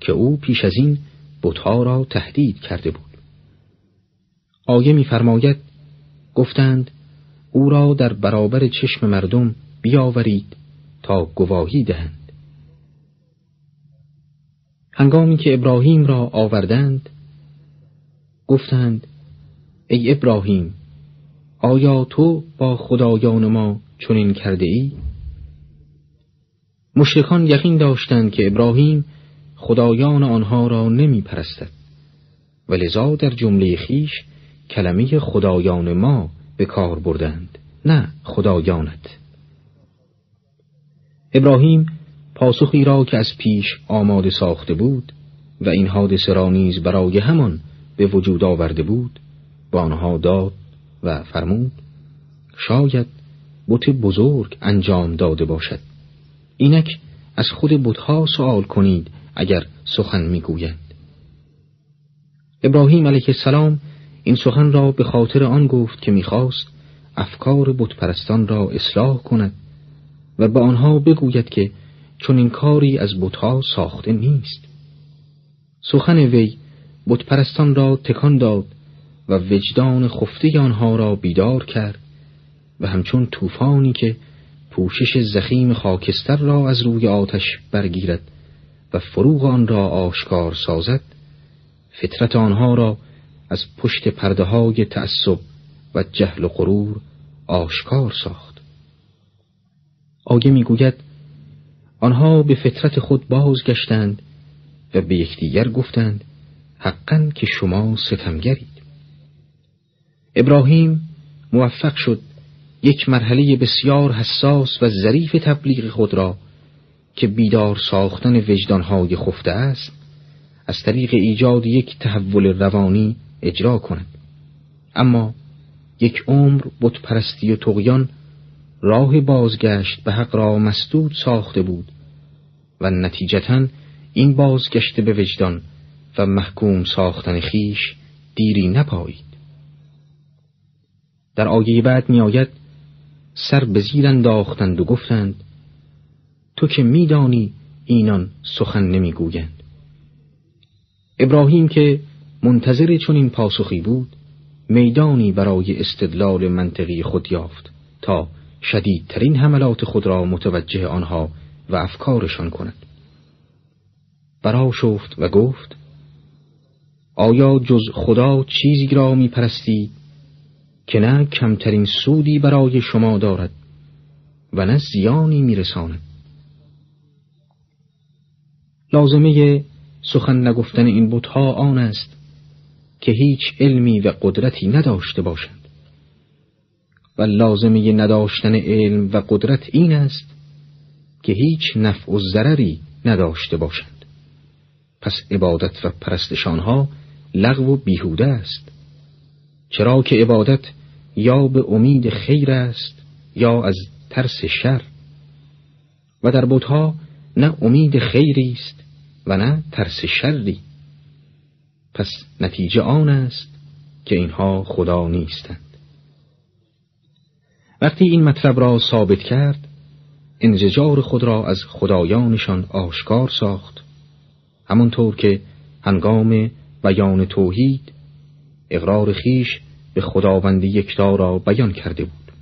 که او پیش از این بتها را تهدید کرده بود. آیه می‌فرماید گفتند او را در برابر چشم مردم بیاورید تا گواهی دهند. هنگامی که ابراهیم را آوردند گفتند ای ابراهیم آیا تو با خدایان ما چنین کرده ای؟ مشرکان یقین داشتند که ابراهیم خدایان آنها را نمی پرستد و لذا در جمله خیش کلمه خدایان ما به کار بردند نه خدایانت ابراهیم پاسخی را که از پیش آماده ساخته بود و این حادثه را نیز برای همان به وجود آورده بود با آنها داد و فرمود شاید بت بزرگ انجام داده باشد. اینک از خود بتها سوال کنید اگر سخن می‌گویند. ابراهیم علیه السلام این سخن را به خاطر آن گفت که می‌خواست افکار بتپرستان را اصلاح کند و به آنها بگوید که چون این کاری از بتها ساخته نیست. سخن وی بتپرستان را تکان داد و وجدان خفته آنها را بیدار کرد و همچون طوفانی که پوشش زخیم خاکستر را از روی آتش برگیرد و فروغ آن را آشکار سازد فطرت آنها را از پشت پرده های تعصب و جهل و غرور آشکار ساخت. آگه می‌گوید آنها به فطرت خود بازگشتند و به یکدیگر گفتند حقا که شما ستمگرید. ابراهیم موفق شد یک مرحله بسیار حساس و ظریف تبلیغ خود را که بیدار ساختن وجدانهای خفته است از طریق ایجاد یک تحول روانی اجرا کند. اما یک عمر بتپرستی و تقیان راه بازگشت به حق را مسدود ساخته بود و نتیجتا این بازگشت به وجدان و محکوم ساختن خیش دیری نپایید. در آیه بعد می آید سر به زیر انداختند و گفتند تو که میدانی اینان سخن نمی‌گویند. ابراهیم که منتظر چون این پاسخی بود میدانی برای استدلال منطقی خود یافت تا شدیدترین حملات خود را متوجه آنها و افکارشان کند. برا شفت و گفت آیا جز خدا چیزی را می پرستی که نه کمترین سودی برای شما دارد و نه زیانی می رساند لازمه سخن نگفتن این بتها آن است که هیچ علمی و قدرتی نداشته باشند. و لازمه نداشتن علم و قدرت این است که هیچ نفع و ضرری نداشته باشند. پس عبادت و پرستشانها لغو و بیهوده است. چرا که عبادت یا به امید خیر است یا از ترس شر. و در بتها نه امید خیری است و نه ترس شری. پس نتیجه آن است که اینها خدا نیستند. وقتی این مطلب را ثابت کرد انزجار خود را از خدایانشان آشکار ساخت همانطور که هنگام بیان توحید اقرار خیش به خداوند یکتا را بیان کرده بود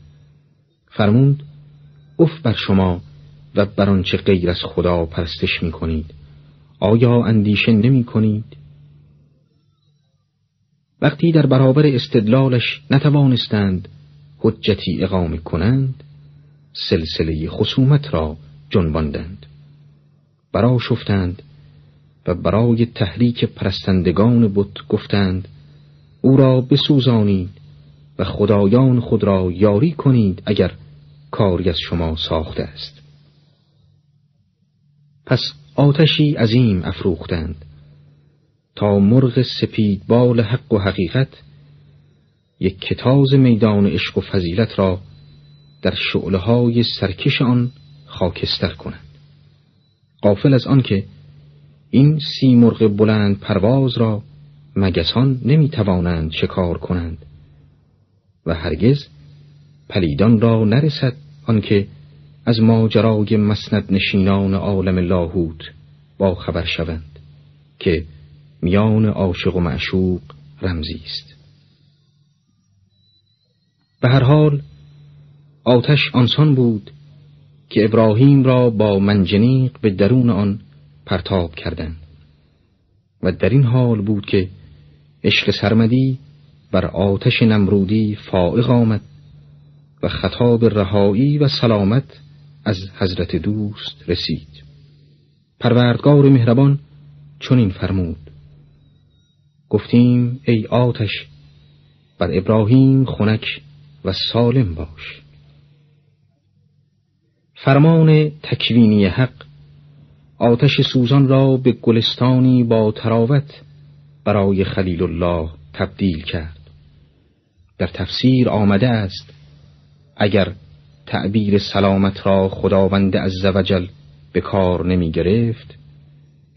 فرمود اف بر شما و بر آنچه غیر از خدا پرستش می کنید آیا اندیشه نمی کنید؟ وقتی در برابر استدلالش نتوانستند حجتی اقامه کنند سلسله خصومت را جنباندند. برا شفتند و برای تحریک پرستندگان بت گفتند او را بسوزانید و خدایان خود را یاری کنید اگر کاری از شما ساخته است. پس آتشی عظیم افروختند. تا مرغ سپید بال حق و حقیقت یک کتاز میدان عشق و فضیلت را در شعله های سرکش آن خاکستر کنند. قافل از آنکه این سی مرغ بلند پرواز را مگسان نمی توانند شکار کنند و هرگز پلیدان را نرسد آنکه از ماجرای مسند نشینان عالم لاهوت با خبر شوند که میان عاشق و معشوق رمزی است. به هر حال آتش آنسان بود که ابراهیم را با منجنیق به درون آن پرتاب کردند. و در این حال بود که عشق سرمدی بر آتش نمرودی فائق آمد و خطاب رهایی و سلامت از حضرت دوست رسید. پروردگار مهربان چنین فرمود. گفتیم ای آتش بر ابراهیم خنک و سالم باش. فرمان تکوینی حق آتش سوزان را به گلستانی با تراوت برای خلیل الله تبدیل کرد در تفسیر آمده است اگر تعبیر سلامت را خداوند عزوجل به کار نمی گرفت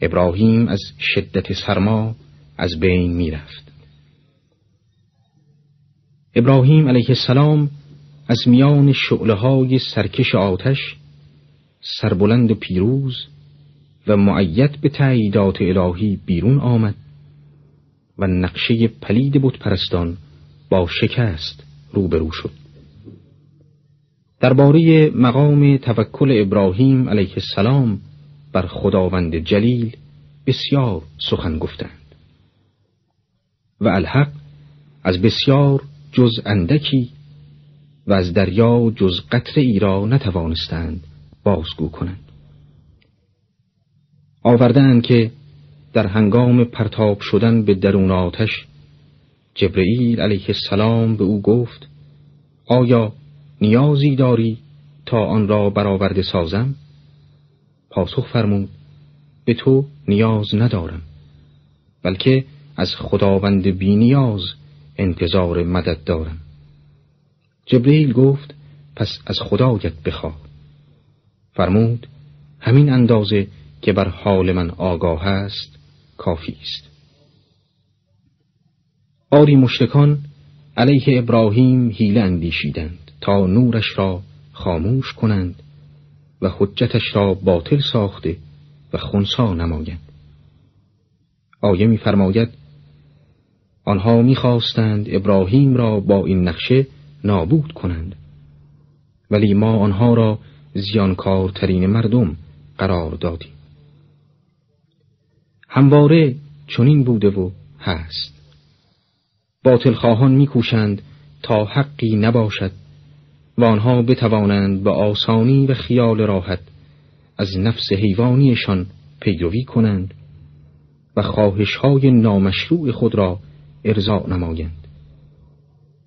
ابراهیم از شدت سرما از بین می رفت. ابراهیم علیه السلام از میان شعله های سرکش آتش سربلند پیروز و معید به تعییدات الهی بیرون آمد و نقشه پلید بود پرستان با شکست روبرو شد. درباره مقام توکل ابراهیم علیه السلام بر خداوند جلیل بسیار سخن گفتند و الحق از بسیار جز اندکی و از دریا جز قطره ای نتوانستند بازگو کنند. آوردند که در هنگام پرتاب شدن به درون آتش جبرئیل علیه السلام به او گفت آیا نیازی داری تا آن را برآورده سازم؟ پاسخ فرمود به تو نیاز ندارم بلکه از خداوند بی نیاز انتظار مدد دارم. جبریل گفت پس از خدایت بخواه. فرمود همین اندازه که بر حال من آگاه است کافی است. آری مشتکان علیه ابراهیم حیله اندیشیدند تا نورش را خاموش کنند و حجتش را باطل ساخته و خونسا نمایند. آیه می‌فرماید آنها می‌خواستند ابراهیم را با این نقشه نابود کنند. ولی ما آنها را زیانکارترین مردم قرار دادیم. همواره چنین بوده و هست. باطل خواهان میکوشند تا حقی نباشد و آنها بتوانند به آسانی و خیال راحت از نفس حیوانیشان پیروی کنند و خواهشهای نامشروع خود را ارضا نمایند.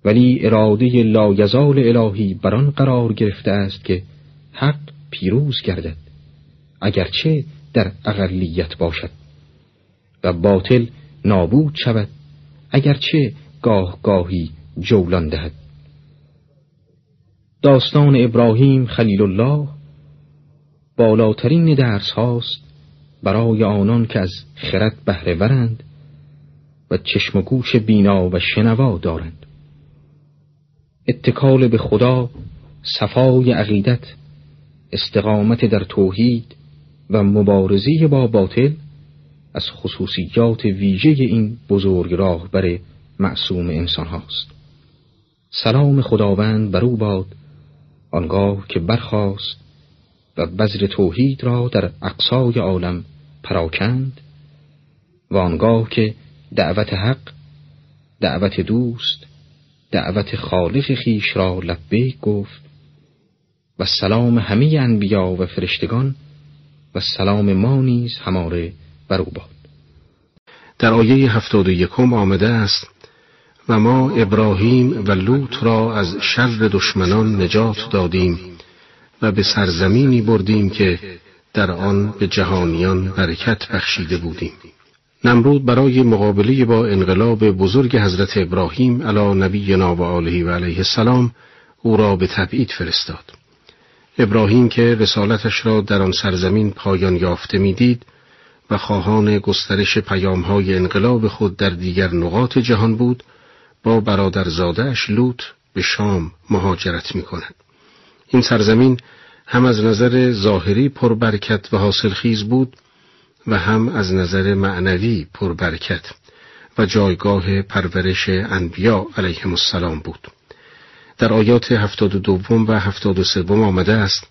ولی اراده لایزال الهی بر آن قرار گرفته است که حق پیروز گردد اگرچه در اقلیت باشد. و باطل نابود شود اگرچه گاه گاهی جولان دهد. داستان ابراهیم خلیل الله بالاترین درس هاست برای آنان که از خرد بهره ورند و چشم و گوش بینا و شنوا دارند. اتکال به خدا صفای عقیدت استقامت در توحید و مبارزی با باطل از خصوصیات ویژه این بزرگ راهبر معصوم انسان هاست سلام خداوند بر او باد آنگاه که برخاست و بذر توحید را در اقصای عالم پراکند و آنگاه که دعوت حق دعوت دوست دعوت خالق خیش را لبیک گفت و سلام همه انبیا و فرشتگان و سلام ما نیز هماره بر او باد. در آیه هفتاد و یکم آمده است و ما ابراهیم و لوط را از شر دشمنان نجات دادیم و به سرزمینی بردیم که در آن به جهانیان برکت بخشیده بودیم. نمرود برای مقابله با انقلاب بزرگ حضرت ابراهیم علی نبینا و آله و علیه السلام او را به تبعید فرستاد ابراهیم که رسالتش را در آن سرزمین پایان یافته می‌دید و خواهان گسترش پیامهای انقلاب خود در دیگر نقاط جهان بود با برادرزادهش لوط به شام مهاجرت می کند. این سرزمین هم از نظر ظاهری پربرکت و حاصلخیز بود و هم از نظر معنوی پربرکت و جایگاه پرورش انبیا علیهم السلام بود. در آیات هفتاد و دوم و هفتاد و سوم آمده است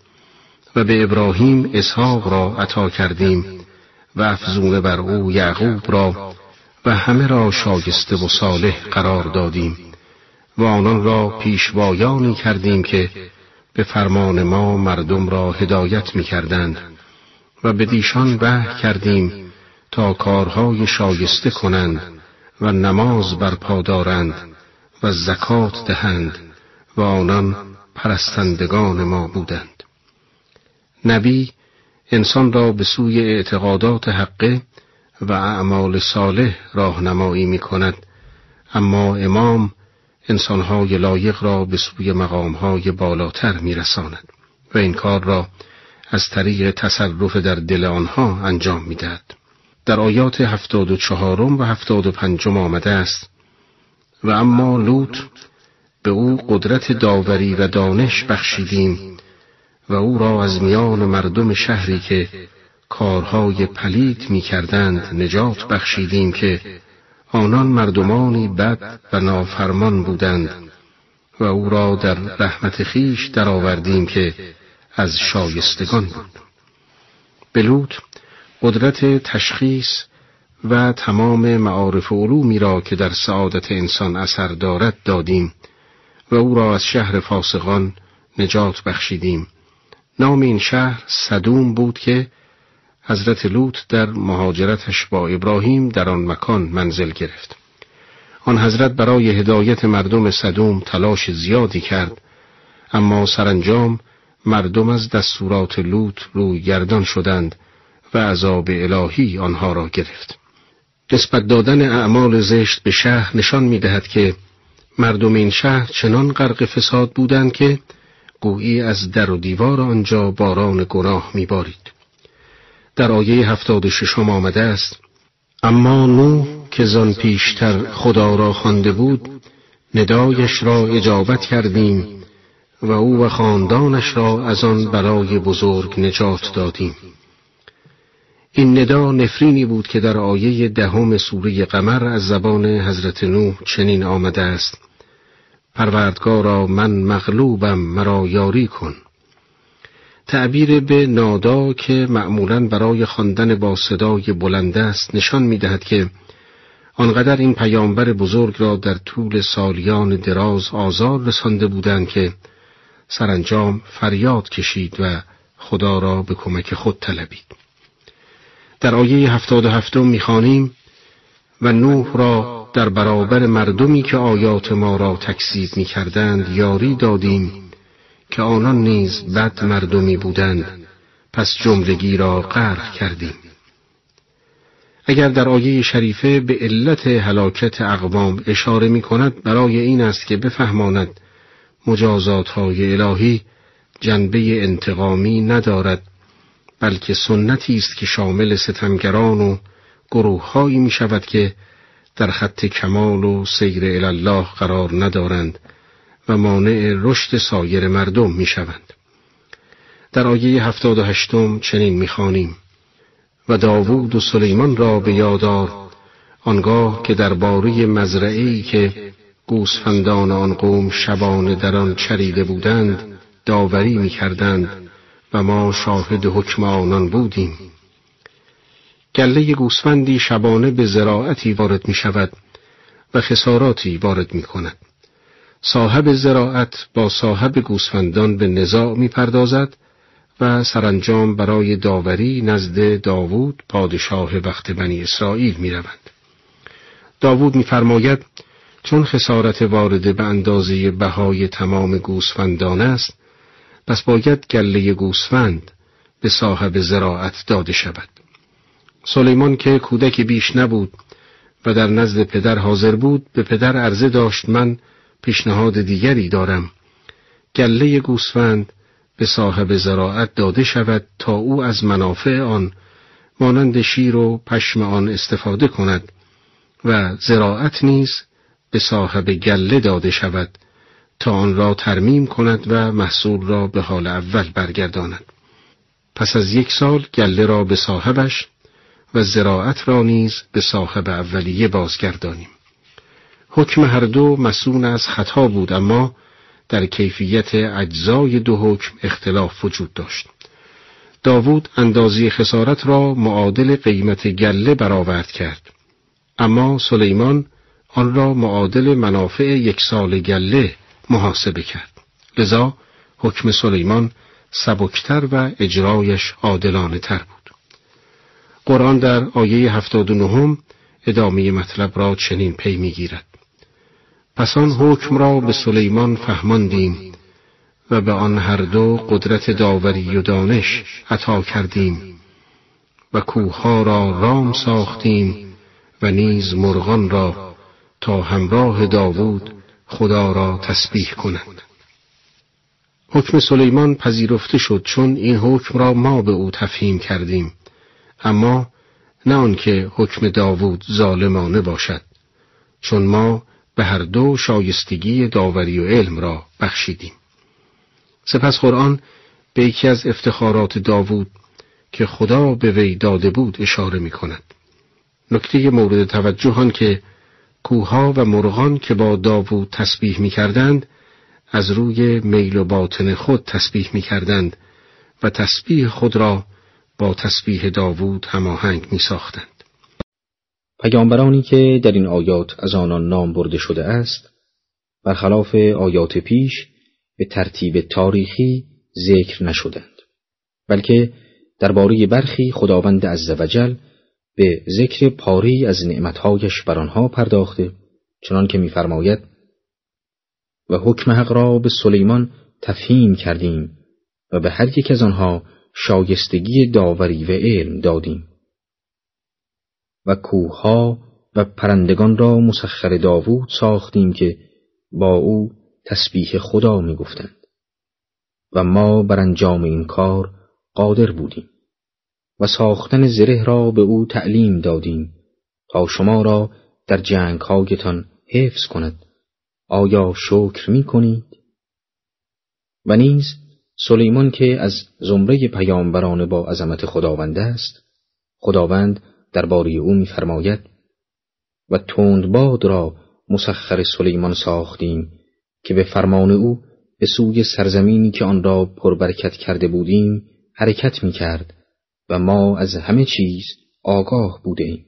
و به ابراهیم اسحاق را عطا کردیم و افزون بر او یعقوب را و همه را شایسته و صالح قرار دادیم و آنان را پیشوایانی کردیم که به فرمان ما مردم را هدایت می کردند و به دیشان وحی کردیم تا کارهای شایسته کنند و نماز برپا دارند و زکات دهند و آنان پرستندگان ما بودند. نبی انسان را به سوی اعتقادات حقه و اعمال صالح راهنمایی می کند اما امام انسانهای لایق را به سوی مقامهای بالاتر می رساند و این کار را از طریق تصرف در دل آنها انجام می دهد. در آیات هفتاد و چهارم و هفتاد و پنجم آمده است و اما لوط به او قدرت داوری و دانش بخشیدیم و او را از میان مردم شهری که کارهای پلید می کردند نجات بخشیدیم که آنان مردمانی بد و نافرمان بودند و او را در رحمت خیش درآوردیم که از شایستگان بود. بلوط قدرت تشخیص و تمام معارف علومی را که در سعادت انسان اثر دارد دادیم و او را از شهر فاسقان نجات بخشیدیم. نام این شهر صدوم بود که حضرت لوط در مهاجرتش با ابراهیم در آن مکان منزل گرفت. آن حضرت برای هدایت مردم صدوم تلاش زیادی کرد اما سرانجام مردم از دستورات لوط روی گردان شدند و عذاب الهی آنها را گرفت. نسبت دادن اعمال زشت به شهر نشان می دهد که مردم این شهر چنان غرق فساد بودند که گویی از در و دیوار آنجا باران گناه میبارید. در آیه هفتاد ششم آمده است اما نو که زان پیشتر خدا را خوانده بود ندایش را اجابت کردیم و او و خاندانش را از آن برای بزرگ نجات دادیم. این ندا نفرینی بود که در آیه دهم سوره قمر از زبان حضرت نوح چنین آمده است. پروردگارا من مغلوبم مرا یاری کن. تعبیر به نادا که معمولا برای خواندن با صدای بلند است نشان می دهد که آنقدر این پیامبر بزرگ را در طول سالیان دراز آزار رسانده بودند که سرانجام فریاد کشید و خدا را به کمک خود طلبید. در آیه هفتاد و هفتم می‌خوانیم و نوح را در برابر مردمی که آیات ما را تکذیب می‌کردند یاری دادیم که آنان نیز بد مردمی بودند پس جملگی را غرق کردیم اگر در آیه شریفه به علت هلاکت اقوام اشاره می کند برای این است که بفهماند مجازات های الهی جنبه انتقامی ندارد بلکه سنتی است که شامل ستمگران و گروههایی می شود که در خط کمال و سیر الله قرار ندارند و مانع رشد سایر مردم می شوند. در آیه هفتاد و هشتم چنین می‌خوانیم و داوود و سلیمان را به یادار آنگاه که درباره مزرعی که گوسفندان آن قوم شبانه در آن چریده بودند داوری می‌کردند و ما شاهد حکم آنان بودیم گله گوسفندی شبانه به زراعتی وارد می شود و خساراتی وارد می کند. صاحب زراعت با صاحب گوسفندان به نزاع می پردازد و سرانجام برای داوری نزد داوود پادشاه وقت بنی اسرائیل می روند. داوود میفرماید چون خسارت وارد به اندازه بهای تمام گوسفندان است پس باید گله گوسفند به صاحب زراعت داده شود. سلیمان که کودک بیش نبود و در نزد پدر حاضر بود به پدر عرضه داشت من پیشنهاد دیگری دارم. گله گوسفند به صاحب زراعت داده شود تا او از منافع آن مانند شیر و پشم آن استفاده کند و زراعت نیز به صاحب گله داده شود تا آن را ترمیم کند و محصول را به حال اول برگرداند. پس از یک سال گله را به صاحبش و زراعت را نیز به صاحب اولیه بازگردانیم. حکم هر دو مسون از خطا بود اما در کیفیت اجزای دو حکم اختلاف وجود داشت. داوود اندازی خسارت را معادل قیمت گله برآورد کرد. اما سلیمان آن را معادل منافع یک سال گله محاسبه کرد. لذا حکم سلیمان سبکتر و اجرایش عادلانه تر بود. قرآن در آیه هفتاد و نهم ادامه مطلب را چنین پی می‌گیرد. پس آن حکم را به سلیمان فهماندیم و به آن هر دو قدرت داوری و دانش عطا کردیم و کوهها را رام ساختیم و نیز مرغان را تا همراه داوود خدا را تسبیح کنند حکم سلیمان پذیرفته شد چون این حکم را ما به او تفهیم کردیم. اما نه آنکه حکم داوود ظالمانه باشد چون ما به هر دو شایستگی داوری و علم را بخشیدیم. سپس قرآن به یکی از افتخارات داوود که خدا به وی داده بود اشاره می کند. نکته مورد توجه آن که کوها و مرغان که با داوود تسبیح می کردند از روی میل و باطن خود تسبیح می کردند و تسبیح خود را با تسبیح داوود هماهنگ می ساختند. پیامبرانی که در این آیات از آنان نام برده شده است برخلاف آیات پیش به ترتیب تاریخی ذکر نشدند بلکه درباره برخی خداوند عزوجل به ذکر پاری از نعمتهایش بر آنها پرداخته چنان که می‌فرماید و حکم حق را به سلیمان تفهیم کردیم و به هر یک از آنها شایستگی داوری و علم دادیم و کوهها و پرندگان را مسخر داوود ساختیم که با او تسبیح خدا می گفتند. و ما بر انجام این کار قادر بودیم و ساختن زره را به او تعلیم دادیم تا شما را در جنگ هایتان حفظ کند آیا شکر می کنید؟ و نیز سلیمان که از زمره پیامبران با عظمت خداوند است خداوند درباره او میفرماید و تندباد را مسخر سلیمان ساختیم که به فرمان او به سوی سرزمینی که آن را پربرکت کرده بودیم حرکت می کرد و ما از همه چیز آگاه بوده ایم.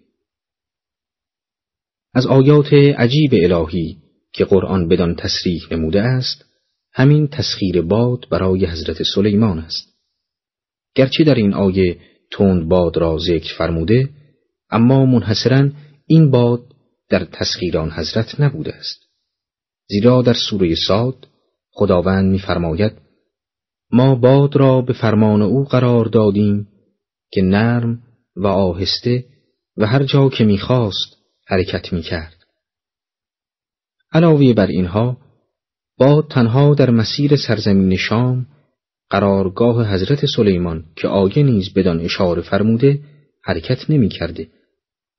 از آیات عجیب الهی که قرآن بدان تصریح نموده است همین تسخیر باد برای حضرت سلیمان است گرچه در این آیه تند باد را ذکر فرموده اما منحصرا این باد در تسخیران حضرت نبوده است زیرا در سوره ساد خداوند می‌فرماید ما باد را به فرمان او قرار دادیم که نرم و آهسته و هر جا که می‌خواست حرکت می‌کرد. علاوه بر اینها باد تنها در مسیر سرزمین شام قرارگاه حضرت سلیمان که آیه نیز بدان اشاره فرموده حرکت نمی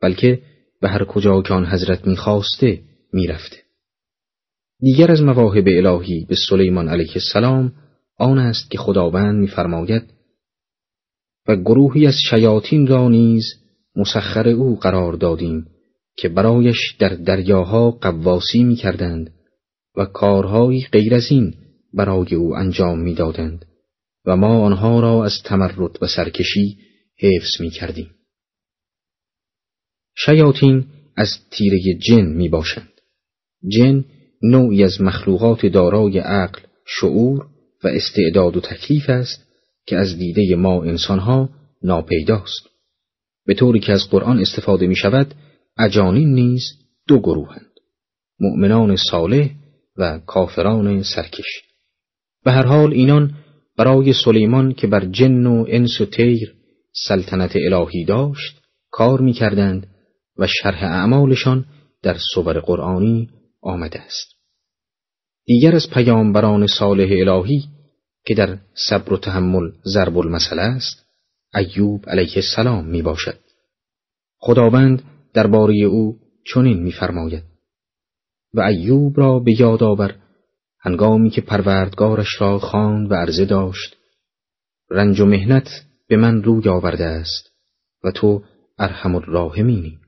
بلکه به هر کجا که آن حضرت می‌خواسته می‌رفته. دیگر از مواهب الهی به سلیمان علیه السلام آن است که خداوند میفرماید و گروهی از شیاطین را نیز مسخر او قرار دادیم که برایش در دریاها قواسی می کردند و کارهایی غیر از این برای او انجام می دادند و ما آنها را از تمرد و سرکشی حفظ می کردیم. شیاطین از تیره جن می باشند. جن نوعی از مخلوقات دارای عقل، شعور و استعداد و تکلیف است که از دیده ما انسانها ناپیداست. به طوری که از قرآن استفاده می شود اجانین نیز دو گروهند مؤمنان صالح و کافران سرکش به هر حال اینان برای سلیمان که بر جن و انس و تیر سلطنت الهی داشت کار می کردند و شرح اعمالشان در صور قرآنی آمده است دیگر از پیامبران صالح الهی که در صبر و تحمل ضرب المثل است ایوب علیه السلام می باشد. خداوند درباره او چنین می‌فرماید و ایوب را به یاد آور هنگامی که پروردگارش را خواند و عرضه داشت رنج و مهنت به من روی آورده است و تو ارحم الراحمینی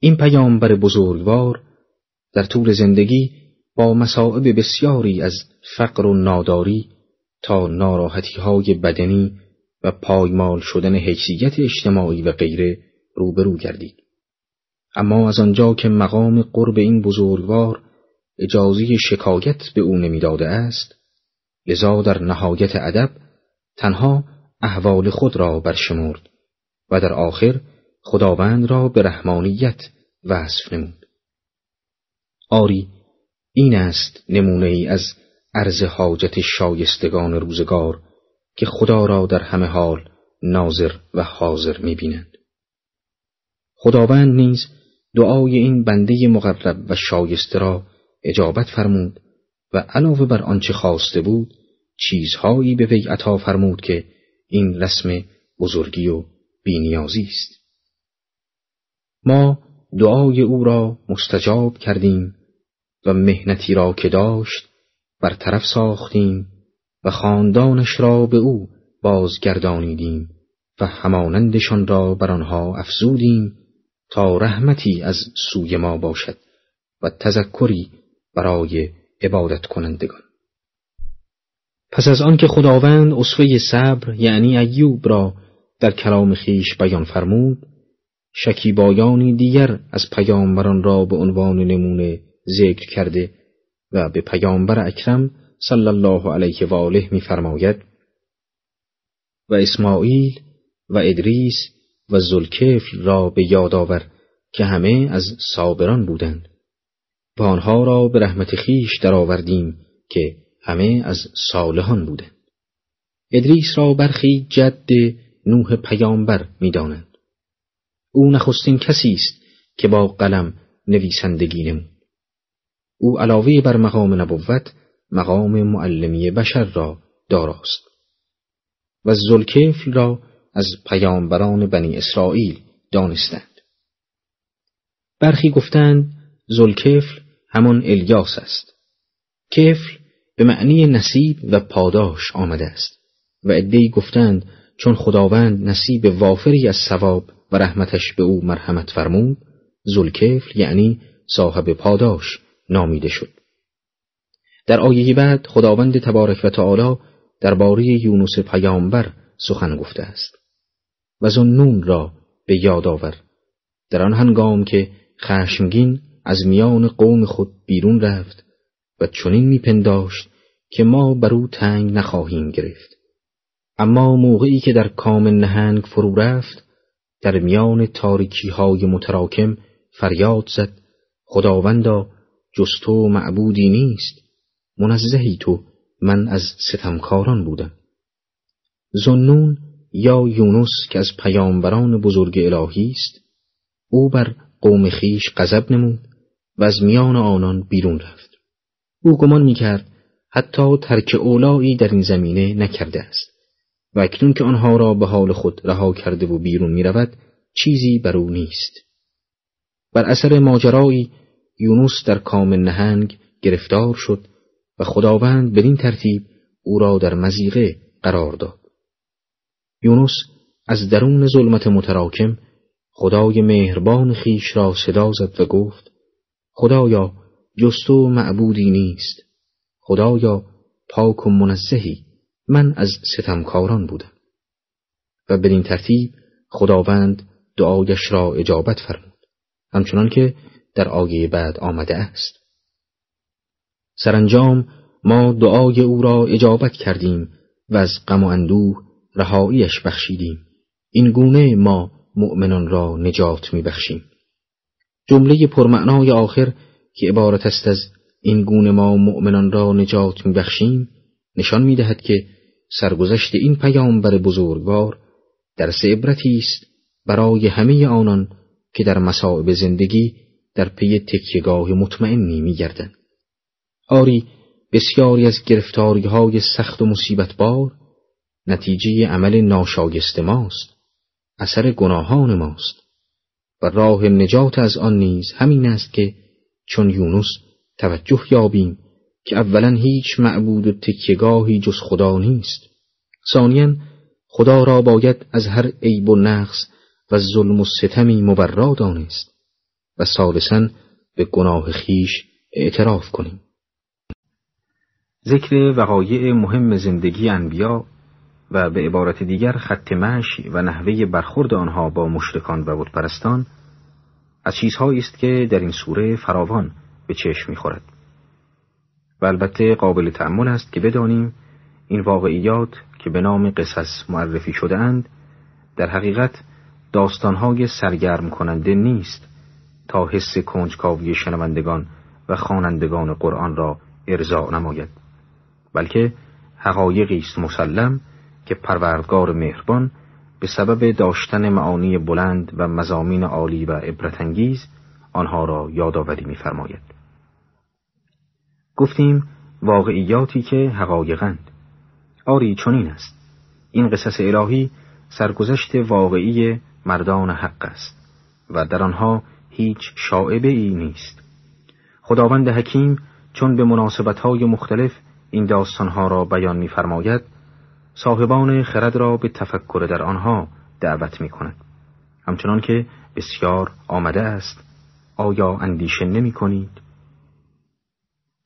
این پیامبر بزرگوار در طول زندگی با مسائب بسیاری از فقر و ناداری تا ناراحتی های بدنی و پایمال شدن حیثیت اجتماعی و غیره روبرو گردید. اما از آنجا که مقام قرب این بزرگوار اجازه شکایت به او نمی‌داده است لذا در نهایت ادب تنها احوال خود را برشمرد و در آخر خداوند را به رحمانیت وصف نمود آری این است نمونه ای از عرض حاجت شایستگان روزگار که خدا را در همه حال ناظر و حاضر می‌بینند. خداوند نیز دعای این بنده مقرب و شایسته را اجابت فرمود و علاوه بر آنچه خواسته بود چیزهایی به وی عطا فرمود که این رسم بزرگی و بینیازی است. ما دعای او را مستجاب کردیم و مهنتی را که داشت برطرف ساختیم و خاندانش را به او بازگردانیدیم و همانندشان را بر آنها افزودیم تا رحمتی از سوی ما باشد و تذکری برای عبادت کنندگان. پس از آنکه خداوند اصفه صبر یعنی ایوب را در کلام خیش بیان فرمود شکیبایانی دیگر از پیامبران را به عنوان نمونه ذکر کرده و به پیامبر اکرم صلی الله علیه و آله می‌فرماید و اسماعیل و ادریس و زلکفل را به یاد آور که همه از صابران بودند. و آنها را به رحمت خیش درآوردیم که همه از صالحان بودند. ادریس را برخی جد نوح پیامبر می‌دانند. او نخستین کسی است که با قلم نویسندگی نمود. او علاوه بر مقام نبوت مقام معلمی بشر را داراست. و زلکفل را از پیامبران بنی اسرائیل دانستند. برخی گفتند زلکفل همان الیاس است. کفل به معنی نصیب و پاداش آمده است. و عدهای گفتند چون خداوند نصیب وافری از ثواب و رحمتش به او مرحمت فرمود زلکفل یعنی صاحب پاداش نامیده شد. در آیه بعد خداوند تبارک و تعالی درباره یونس پیامبر سخن گفته است و نون را به یاد آور. در آن هنگام که خشمگین از میان قوم خود بیرون رفت و چنین میپنداشت که ما بر او تنگ نخواهیم گرفت. اما موقعی که در کام نهنگ فرو رفت در میان تاریکی های متراکم فریاد زد. خداوندا جز تو معبودی نیست. منزهی تو من از ستمکاران بودم. زنون یا یونس که از پیامبران بزرگ الهی است او بر قوم خیش غضب نمود و از میان آنان بیرون رفت. او گمان می‌کرد حتی ترک اولایی در این زمینه نکرده است و اکنون که آنها را به حال خود رها کرده و بیرون می‌رود چیزی بر او نیست. بر اثر ماجرایی یونس در کام نهنگ گرفتار شد و خداوند بدین ترتیب او را در مزیقه قرار داد. یونس از درون ظلمت متراکم خدای مهربان خیش را صدا زد و گفت خدایا جستو معبودی نیست. خدایا پاک و منزهی من از ستمکاران بودم. و بدین ترتیب خداوند دعایش را اجابت فرمود. همچنان که در آیه بعد آمده است. سرانجام ما دعای او را اجابت کردیم و از غم و اندوه رهاییش بخشیدیم. این گونه ما مؤمنان را نجات میبخشیم. جمله پرمعنای آخر که عبارت است از این گونه ما مؤمنان را نجات میبخشیم نشان می‌دهد که سرگذشت این پیامبر بزرگوار درس عبرتی است برای همه آنان که در مصائب زندگی در پی تکیگاه مطمئنی میگردند آری بسیاری از گرفتاری های سخت و مصیبت بار نتیجه عمل ناشایست ماست اثر گناهان ماست و راه نجات از آن نیز همین است که چون یونس توجه یابیم که اولا هیچ معبود و تکیگاهی جز خدا نیست. ثانیا خدا را باید از هر عیب و نقص و ظلم و ستمی مبرا دانست. و ثالثا به گناه خیش اعتراف کنیم. ذکر وقایع مهم زندگی انبیا و به عبارت دیگر خط مشی و نحوه برخورد آنها با مشرکان و بتپرستان از چیزهایی است که در این سوره فراوان به چشم می‌خورد. و البته قابل تأمل است که بدانیم این واقعیات که به نام قصص معرفی شده اند در حقیقت داستانهای سرگرم کننده نیست. تا حس کنجکاوی شنوندگان و خوانندگان قرآن را ارضا نماید بلکه حقایقی است مسلم که پروردگار مهربان به سبب داشتن معانی بلند و مزامین عالی و عبرتانگیز آنها را یادآوری می‌فرماید. گفتیم واقعیاتی که حقایقند. آری چنین است. این قصص الهی سرگذشت واقعی مردان حق است و در آنها هیچ شاعبه ای نیست. خداوند حکیم چون به مناسبتهای مختلف این داستانها را بیان می‌فرماید صاحبان خرد را به تفکر در آنها دعوت می کند. همچنان که بسیار آمده است آیا اندیشه نمی کنید؟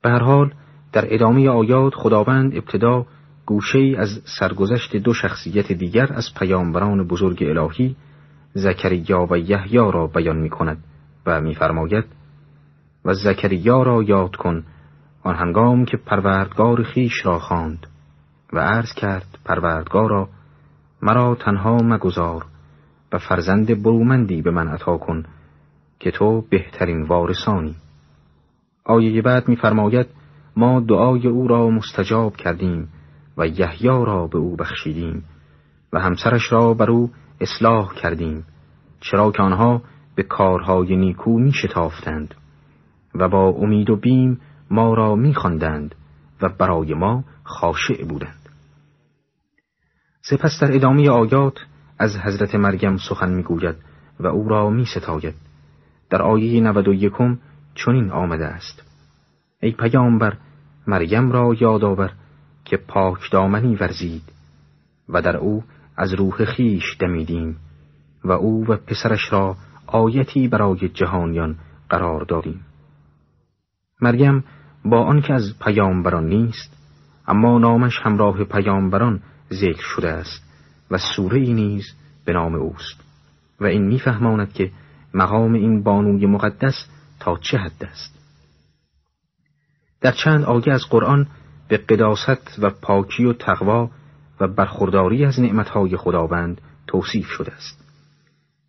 به هر حال در ادامه آیات خداوند ابتدا گوشه از سرگذشت دو شخصیت دیگر از پیامبران بزرگ الهی زکریا و یحیی را بیان می کند و میفرماید و زکریا را یاد کن آن هنگام که پروردگار خیش را خواند و عرض کرد پروردگارا مرا تنها مگذار و فرزند برومندی به من عطا کن که تو بهترین وارثانی. آیه بعد میفرماید ما دعای او را مستجاب کردیم و یحیی را به او بخشیدیم و همسرش را بر او اصلاح کردیم چرا که آنها به کارهای نیکو می شتافتند و با امید و بیم ما را می و برای ما خاشع بودند سپس در ادامه آیات از حضرت مریم سخن می‌گوید و او را می ستاید. در آیه 91 چنین آمده است ای پیامبر مریم را یادآور که پاک دامنی ورزید و در او از روح خیش دمیدیم و او و پسرش را آیتی برای جهانیان قرار دادیم. مریم با آنکه از پیامبران نیست اما نامش همراه پیامبران ذکر شده است و سوره ای نیز به نام اوست و این میفهماند که مقام این بانوی مقدس تا چه حد است. در چند آیه از قرآن به قداست و پاکی و تقوا و برخورداری از نعمتهای خداوند توصیف شده است.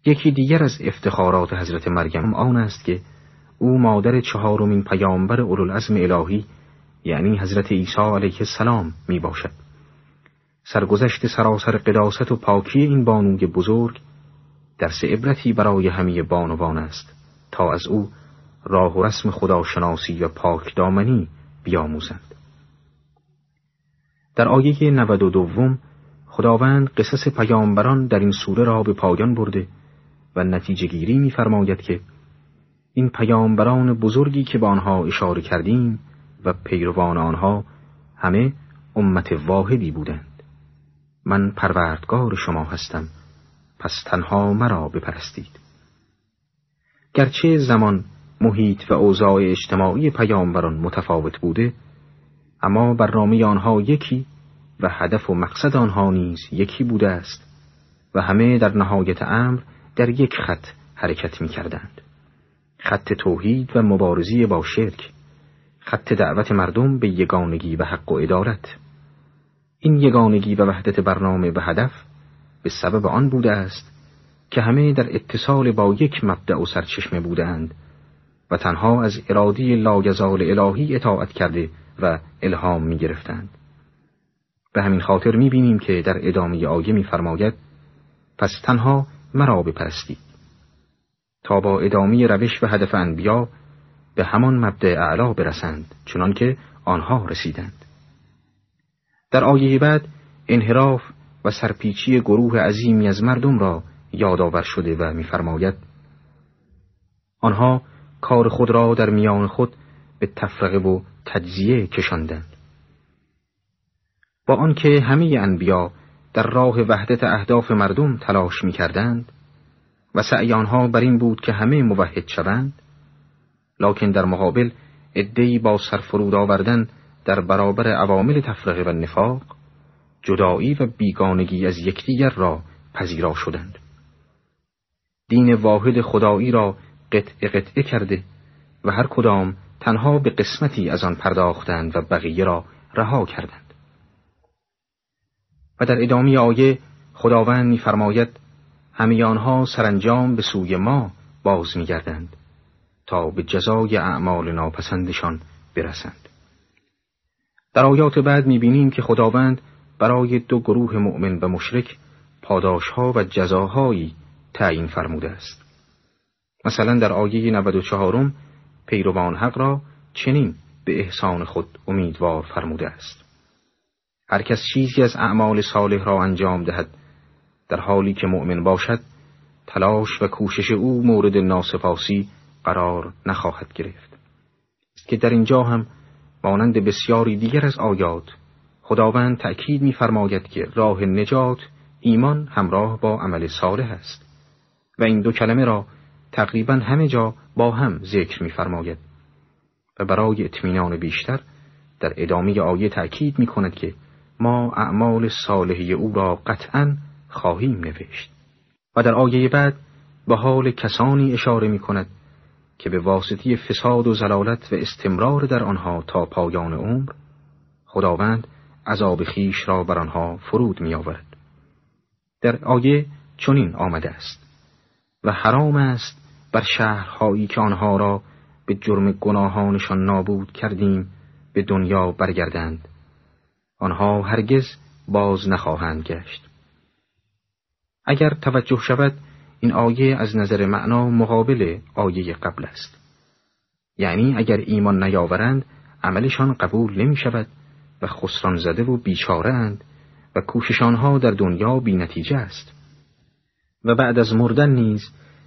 یکی دیگر از افتخارات حضرت مریم آن است که او مادر چهارمین پیامبر اولوالعزم الهی یعنی حضرت عیسی علیه السلام می باشد. سرگذشت سراسر قداست و پاکی این بانوی بزرگ درس عبرتی برای همه بانوان است تا از او راه و رسم خداشناسی و پاک دامنی بیاموزند. در آیه نود و دوم خداوند قصص پیامبران در این سوره را به پایان برده و نتیجه گیری می‌فرماید که این پیامبران بزرگی که به آنها اشاره کردیم و پیروان آنها همه امت واحدی بودند. من پروردگار شما هستم پس تنها مرا بپرستید. گرچه زمان محیط و اوضاع اجتماعی پیامبران متفاوت بوده اما برنامه آنها یکی و هدف و مقصد آنها نیز یکی بوده است و همه در نهایت امر در یک خط حرکت می کردند. خط توحید و مبارزی با شرک خط دعوت مردم به یگانگی و حق و ادارت این یگانگی و وحدت برنامه و هدف به سبب آن بوده است که همه در اتصال با یک مبدع و سرچشمه بودند و تنها از ارادی لایزال الهی اطاعت کرده و الهام می گرفتند. به همین خاطر می بینیم که در ادامه آیه می فرماید پس تنها مرا بپرستید. تا با ادامه روش و هدف انبیا به همان مبدع اعلا برسند چنان که آنها رسیدند. در آیه بعد انحراف و سرپیچی گروه عظیمی از مردم را یادآور شده و می‌فرماید آنها کار خود را در میان خود به تفرقه و تجزیه کشاندند. با آنکه همه انبیا در راه وحدت اهداف مردم تلاش می‌کردند و سعی آنها بر این بود که همه موحد شوند. لکن در مقابل ادهی با سرفرود آوردن در برابر عوامل تفرقه و نفاق جدایی و بیگانگی از یکدیگر را پذیرا شدند. دین واحد خدایی را قطع قطعه کرده و هر کدام تنها به قسمتی از آن پرداختند و بقیه را رها کردند. و در ادامه آیه خداوند می‌فرماید همه آنها سرانجام به سوی ما باز می‌گردند تا به جزای اعمال ناپسندشان برسند. در آیات بعد می‌بینیم که خداوند برای دو گروه مؤمن و مشرک پاداشها و جزاهایی تعیین فرموده است. مثلا در آیه 94 پیروان حق را چنین به احسان خود امیدوار فرموده است. هر کس چیزی از اعمال صالح را انجام دهد. در حالی که مؤمن باشد تلاش و کوشش او مورد ناسپاسی قرار نخواهد گرفت. که در اینجا هم مانند بسیاری دیگر از آیات خداوند تأکید می‌فرماید که راه نجات ایمان همراه با عمل صالح است. و این دو کلمه را تقریبا همه جا با هم ذکر می‌فرماید. و برای اطمینان بیشتر در ادامه آیه تأکید می کند که ما اعمال صالحی او را قطعا خواهیم نوشت. و در آیه بعد به حال کسانی اشاره می کند که به واسطه فساد و زلالت و استمرار در آنها تا پایان عمر خداوند عذاب خیش را بر آنها فرود می آورد. در آیه چنین آمده است. و حرام است بر شهرهایی که آنها را به جرم گناهانشان نابود کردیم به دنیا برگردند. آنها هرگز باز نخواهند گشت. اگر توجه شود این آیه از نظر معنا مقابل آیه قبل است. یعنی اگر ایمان نیاورند عملشان قبول نمی شود و خسران زده و بیچاره اند و کوششانها در دنیا بی نتیجه است. و بعد از مردن نیز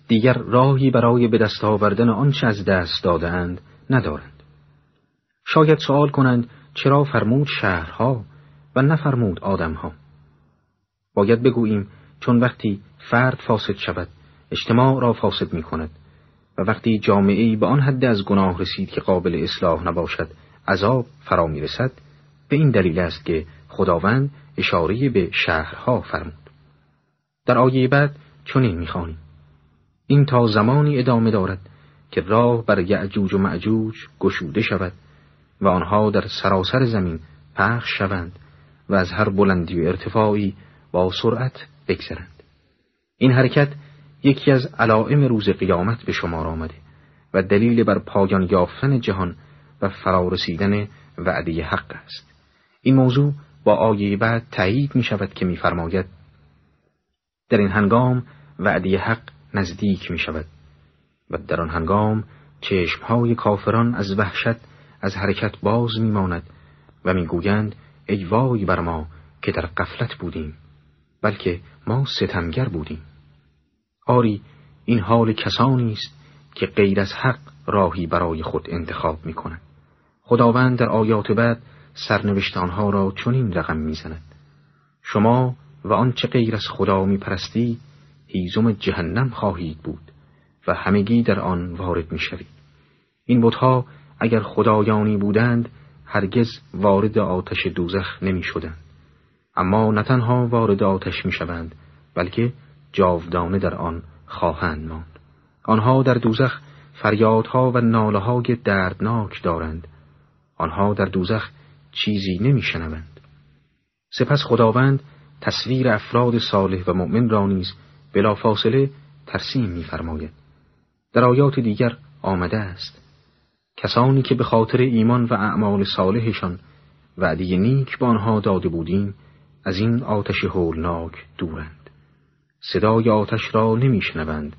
دیگر راهی برای به دست آوردن آنچه از دست دادهاند ندارند. شاید سوال کنند چرا فرمود شهرها و نفرمود آدمها؟ باید بگوییم چون وقتی فرد فاسد شود اجتماع را فاسد می کند و وقتی جامعه به آن حد از گناه رسید که قابل اصلاح نباشد عذاب فرا می‌رسد به این دلیل است که خداوند اشاره به شهرها فرمود. در آیه بعد چنین می‌خوانیم. این تا زمانی ادامه دارد که راه بر یعجوج و معجوج گشوده شود. و آنها در سراسر زمین پخش شوند و از هر بلندی و ارتفاعی با سرعت بگذرند. این حرکت یکی از علائم روز قیامت به شمار آمده و دلیل بر پایان یافتن جهان و فرارسیدن وعده حق است. این موضوع با آیه بعد تایید می شود که میفرماید در این هنگام وعده حق نزدیک می شود و در آن هنگام چشمهای کافران از وحشت از حرکت باز میماند و می‌گویند ای وای بر ما که در قفلت بودیم بلکه ما ستمگر بودیم آری این حال کسانی است که غیر از حق راهی برای خود انتخاب می کنند. خداوند در آیات بعد سرنوشت آنها را چنین رقم می‌زند شما و آنچه غیر از خدا می پرستی هیزم جهنم خواهید بود و همگی در آن وارد می شوید. این بتها اگر خدایانی بودند هرگز وارد آتش دوزخ نمی شدند. اما نه تنها وارد آتش می شوند بلکه جاودانه در آن خواهند ماند. آنها در دوزخ فریادها و ناله های دردناک دارند. آنها در دوزخ چیزی نمی شنوند. سپس خداوند تصویر افراد صالح و مؤمن را نیز بلافاصله ترسیم می‌فرماید. در آیات دیگر آمده است کسانی که به خاطر ایمان و اعمال صالحشان وعده نیک به آنها داده بودیم از این آتش هولناک دورند. صدای آتش را نمیشنوند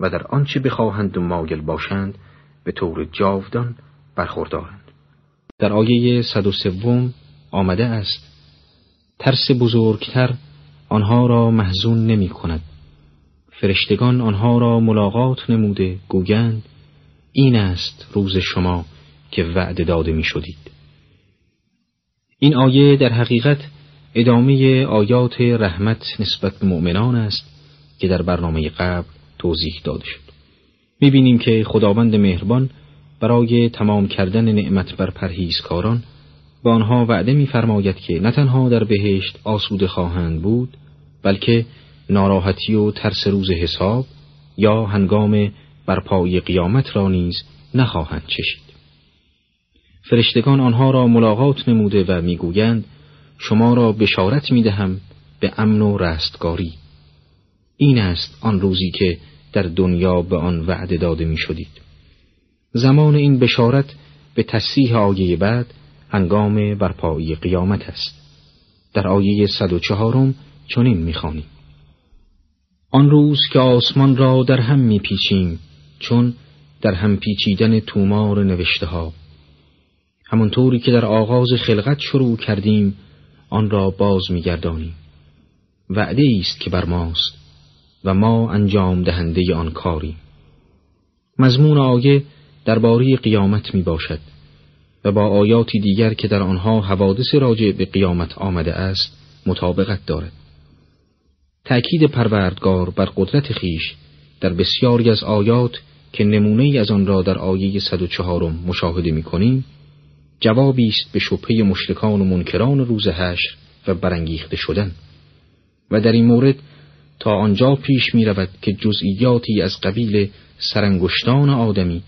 و در آنچه بخواهند و مایل باشند به طور جاودان برخوردارند. در آیه 103 آمده است ترس بزرگتر آنها را محزون نمی کند فرشتگان آنها را ملاقات نموده گویند این است روز شما که وعده داده می شدید. این آیه در حقیقت ادامه آیات رحمت نسبت به مؤمنان است که در برنامه قبل توضیح داده شد. می بینیم که خداوند مهربان برای تمام کردن نعمت بر پرهیزکاران به آنها وعده می‌فرماید که نه تنها در بهشت آسوده خواهند بود بلکه ناراحتی و ترس روز حساب یا هنگام برپایی قیامت را نیز نخواهند چشید فرشتگان آنها را ملاقات نموده و می‌گویند شما را بشارت می‌دهم به امن و رستگاری این است آن روزی که در دنیا به آن وعده داده می شدید. زمان این بشارت به تصیح آیه بعد هنگام برپایی قیامت است. در آیه 104 چنین می‌خوانیم. آن روز که آسمان را در هم میپیچیم چون در هم پیچیدن تومار نوشته ها همانطوری که در آغاز خلقت شروع کردیم آن را باز میگردانیم. وعده است که بر ماست و ما انجام دهنده آن کاریم. مضمون آیه درباره قیامت می باشد و با آیاتی دیگر که در آنها حوادث راجع به قیامت آمده است مطابقت دارد. تأکید پروردگار بر قدرت خیش در بسیاری از آیات که نمونه از آن را در آیه 104 مشاهده می کنیم جوابی است به شبهه مشرکان و منکران روز حشر و برانگیخته شدن و در این مورد تا آنجا پیش می رود که جزئیاتی از قبیل سرانگشتان آدمی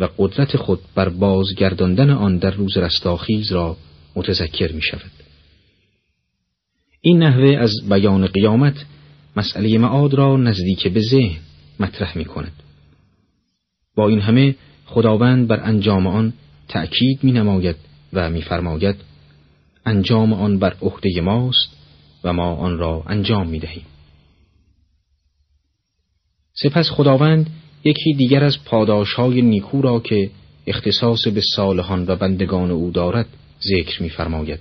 و قدرت خود بر بازگرداندن آن در روز رستاخیز را متذکر می شود. این نحوه از بیان قیامت مسئله معاد را نزدیک به ذهن مطرح می کند. با این همه خداوند بر انجام آن تأکید می نماید و می فرماید انجام آن بر عهده ماست و ما آن را انجام می دهیم. سپس خداوند یکی دیگر از پاداشهای نیکو را که اختصاص به صالحان و بندگان او دارد ذکر می‌فرماید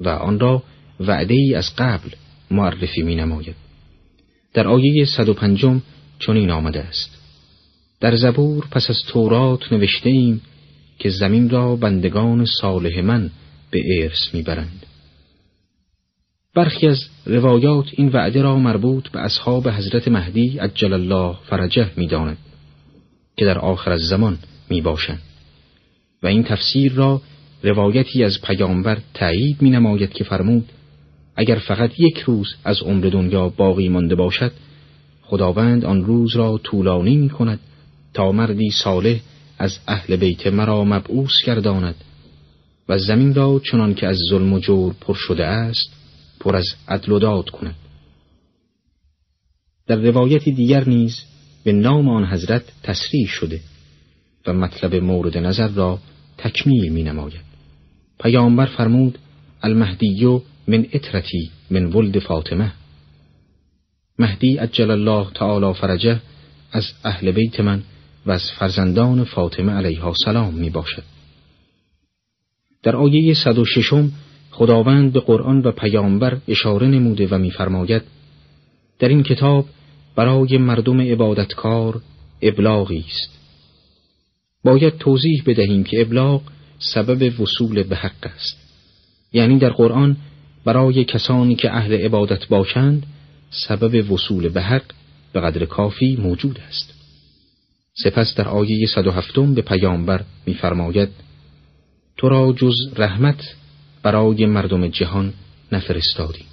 و آن را وعده ای از قبل معرفی می نماید. در آیه 105 چنین آمده است در زبور پس از تورات نوشته ایم که زمین را بندگان صالح من به ارث می‌برند. برخی از روایات این وعده را مربوط به اصحاب حضرت مهدی عجل الله فرجه می‌داند که در آخر از زمان می باشند و این تفسیر را روایتی از پیامبر تایید می نماید که فرمود اگر فقط یک روز از عمر دنیا باقی مانده باشد خداوند آن روز را طولانی می کند تا مردی صالح از اهل بیت مرا مبعوث گرداند و زمین را چنان که از ظلم و جور پر شده است پر از عدل و داد کند. در روایتی دیگر نیز به نام آن حضرت تصریح شده و مطلب مورد نظر را تکمیل می نماید پیامبر فرمود المهدیو من اطرتی من ولد فاطمه. مهدی عجل الله تعالی فرجه از اهل بیت من و از فرزندان فاطمه علیها سلام می باشد. در آیه 106 خداوند به قرآن و پیامبر اشاره نموده و میفرماید در این کتاب برای مردم عبادتکار ابلاغی است. باید توضیح بدهیم که ابلاغ سبب وصول به حق است. یعنی در قرآن برای کسانی که اهل عبادت باشند سبب وصول به حق به قدر کافی موجود است. سپس در آیه 107 به پیامبر می‌فرماید تو را جز رحمت برای مردم جهان نفرستادی.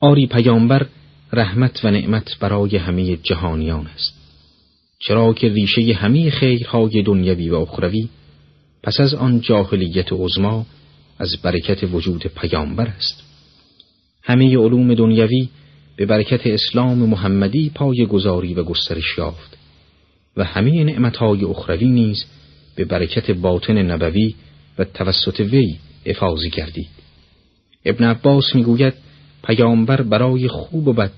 آری پیامبر رحمت و نعمت برای همه جهانیان است. چرا که ریشه همه خیرهای دنیوی و اخروی پس از آن جاهلیت عظما از برکت وجود پیامبر است. همه علوم دنیوی به برکت اسلام محمدی پای گذاری و گسترش یافت و همه نعمتهای اخروی نیز به برکت باطن نبوی و توسط وی افاظی گردید. ابن عباس می‌گوید پیامبر برای خوب و بد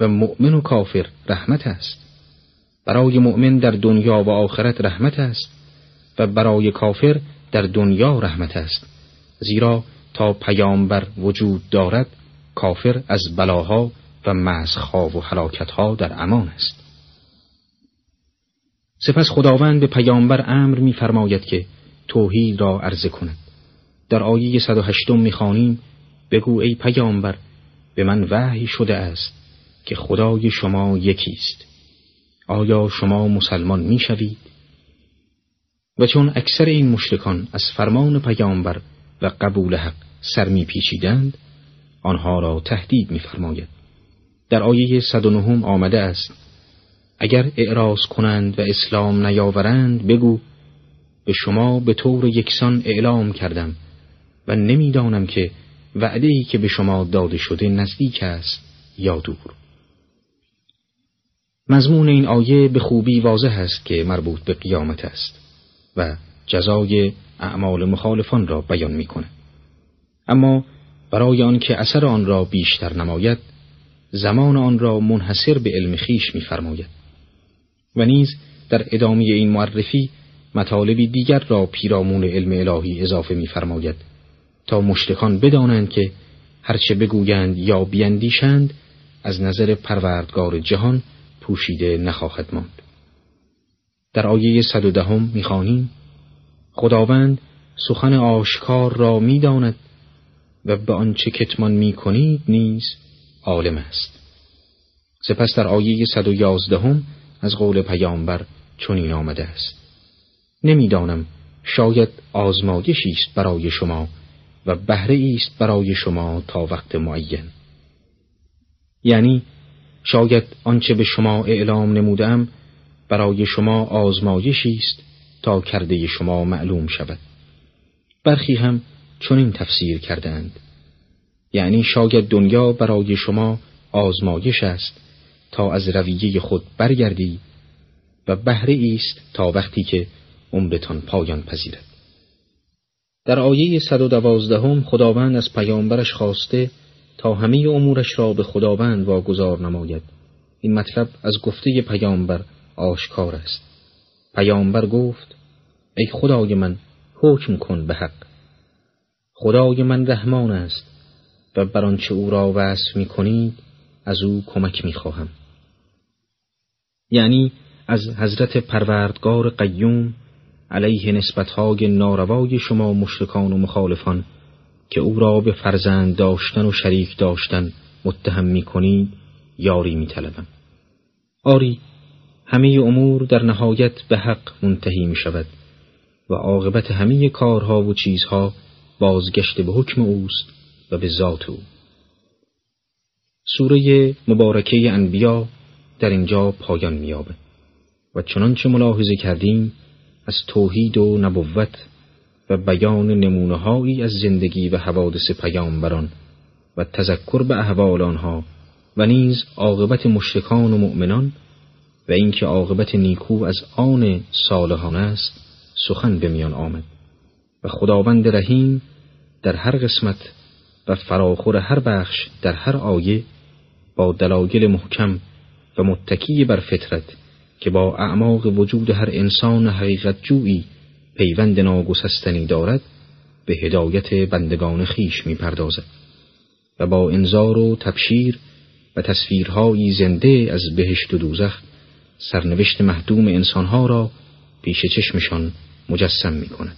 و مؤمن و کافر رحمت است. برای مؤمن در دنیا و آخرت رحمت است و برای کافر در دنیا رحمت است. زیرا تا پیامبر وجود دارد کافر از بلاها و مزخها و حلاکتها در امان است. سپس خداوند به پیامبر امر می‌فرماید که توحید را عرضه کند. در آیه 108 می‌خوانیم بگو ای پیامبر به من وحی شده است که خدای شما یکی است. آیا شما مسلمان می‌شوید؟ و چون اکثر این مشرکان از فرمان پیامبر و قبول حق سر میپیچیدند آنها را تهدید میفرماید. در آیه 109 آمده است اگر اعراض کنند و اسلام نیاورند بگو به شما به طور یکسان اعلام کردم و نمی‌دانم که وعده ای که به شما داده شده نزدیک است یا دور. مضمون این آیه به خوبی واضح است که مربوط به قیامت است و جزای اعمال مخالفان را بیان می‌کنه اما برای آنکه اثر آن را بیشتر نماید زمان آن را منحصر به علم خیش میفرماید. و نیز در ادامه این معرفی مطالبی دیگر را پیرامون علم الهی اضافه می‌فرماید تا مشتکان بدانند که هرچه بگویند یا بیندیشند از نظر پروردگار جهان پوشیده نخواهد ماند. در آیه 110 می‌خوانیم خداوند سخن آشکار را می‌داند و به آنچه کتمان می‌کنید نیز عالم است. سپس در آیه 111 از قول پیامبر چنین آمده است. نمی‌دانم شاید آزمایشی است برای شما و بهره است برای شما تا وقت معین. یعنی شاید آنچه به شما اعلام نمودم برای شما آزمایشی است تا کرده شما معلوم شود. برخی هم چنین تفسیر کردند یعنی شاید دنیا برای شما آزمایش است تا از رویه خود برگردی و بهره است تا وقتی که عمرتان پایان پذیرد. در آیه 112 خداوند از پیامبرش خواسته تا همه امورش را به خداوند واگذار نماید. این مطلب از گفته پیامبر آشکار است. پیامبر گفت ای خدای من حکم کن به حق. خدای من رحمان است. و بر آنچه او را وصف می کنید از او کمک می خواهم. یعنی از حضرت پروردگار قیوم علیه نسبتهای ناروای شما مشرکان و مخالفان که او را به فرزند داشتن و شریک داشتن متهم می کنید یاری می طلبم. آری همه امور در نهایت به حق منتهی می شود و عاقبت همه کارها و چیزها بازگشت به حکم اوست و به ذات او. سوره مبارکه انبیا در اینجا پایان میابه و چنانچه ملاحظه کردیم از توحید و نبوت و بیان نمونههایی از زندگی و حوادث پیامبران و تذکر به احوال آنها و نیز عاقبت مشرکان و مؤمنان و اینکه عاقبت نیکو از آن صالحان است سخن به میان آمد و خداوند رحیم در هر قسمت و فراخور هر بخش در هر آیه با دلایل محکم و متکی بر فطرت که با اعماق وجود هر انسان حقیقت جویی پیوند ناگسستنی دارد به هدایت بندگان خیش می پردازد و با انذار و تبشیر و تصویرهایی زنده از بهشت و دوزخ سرنوشت محدوم انسانها را پیش چشمشان مجسم می کند.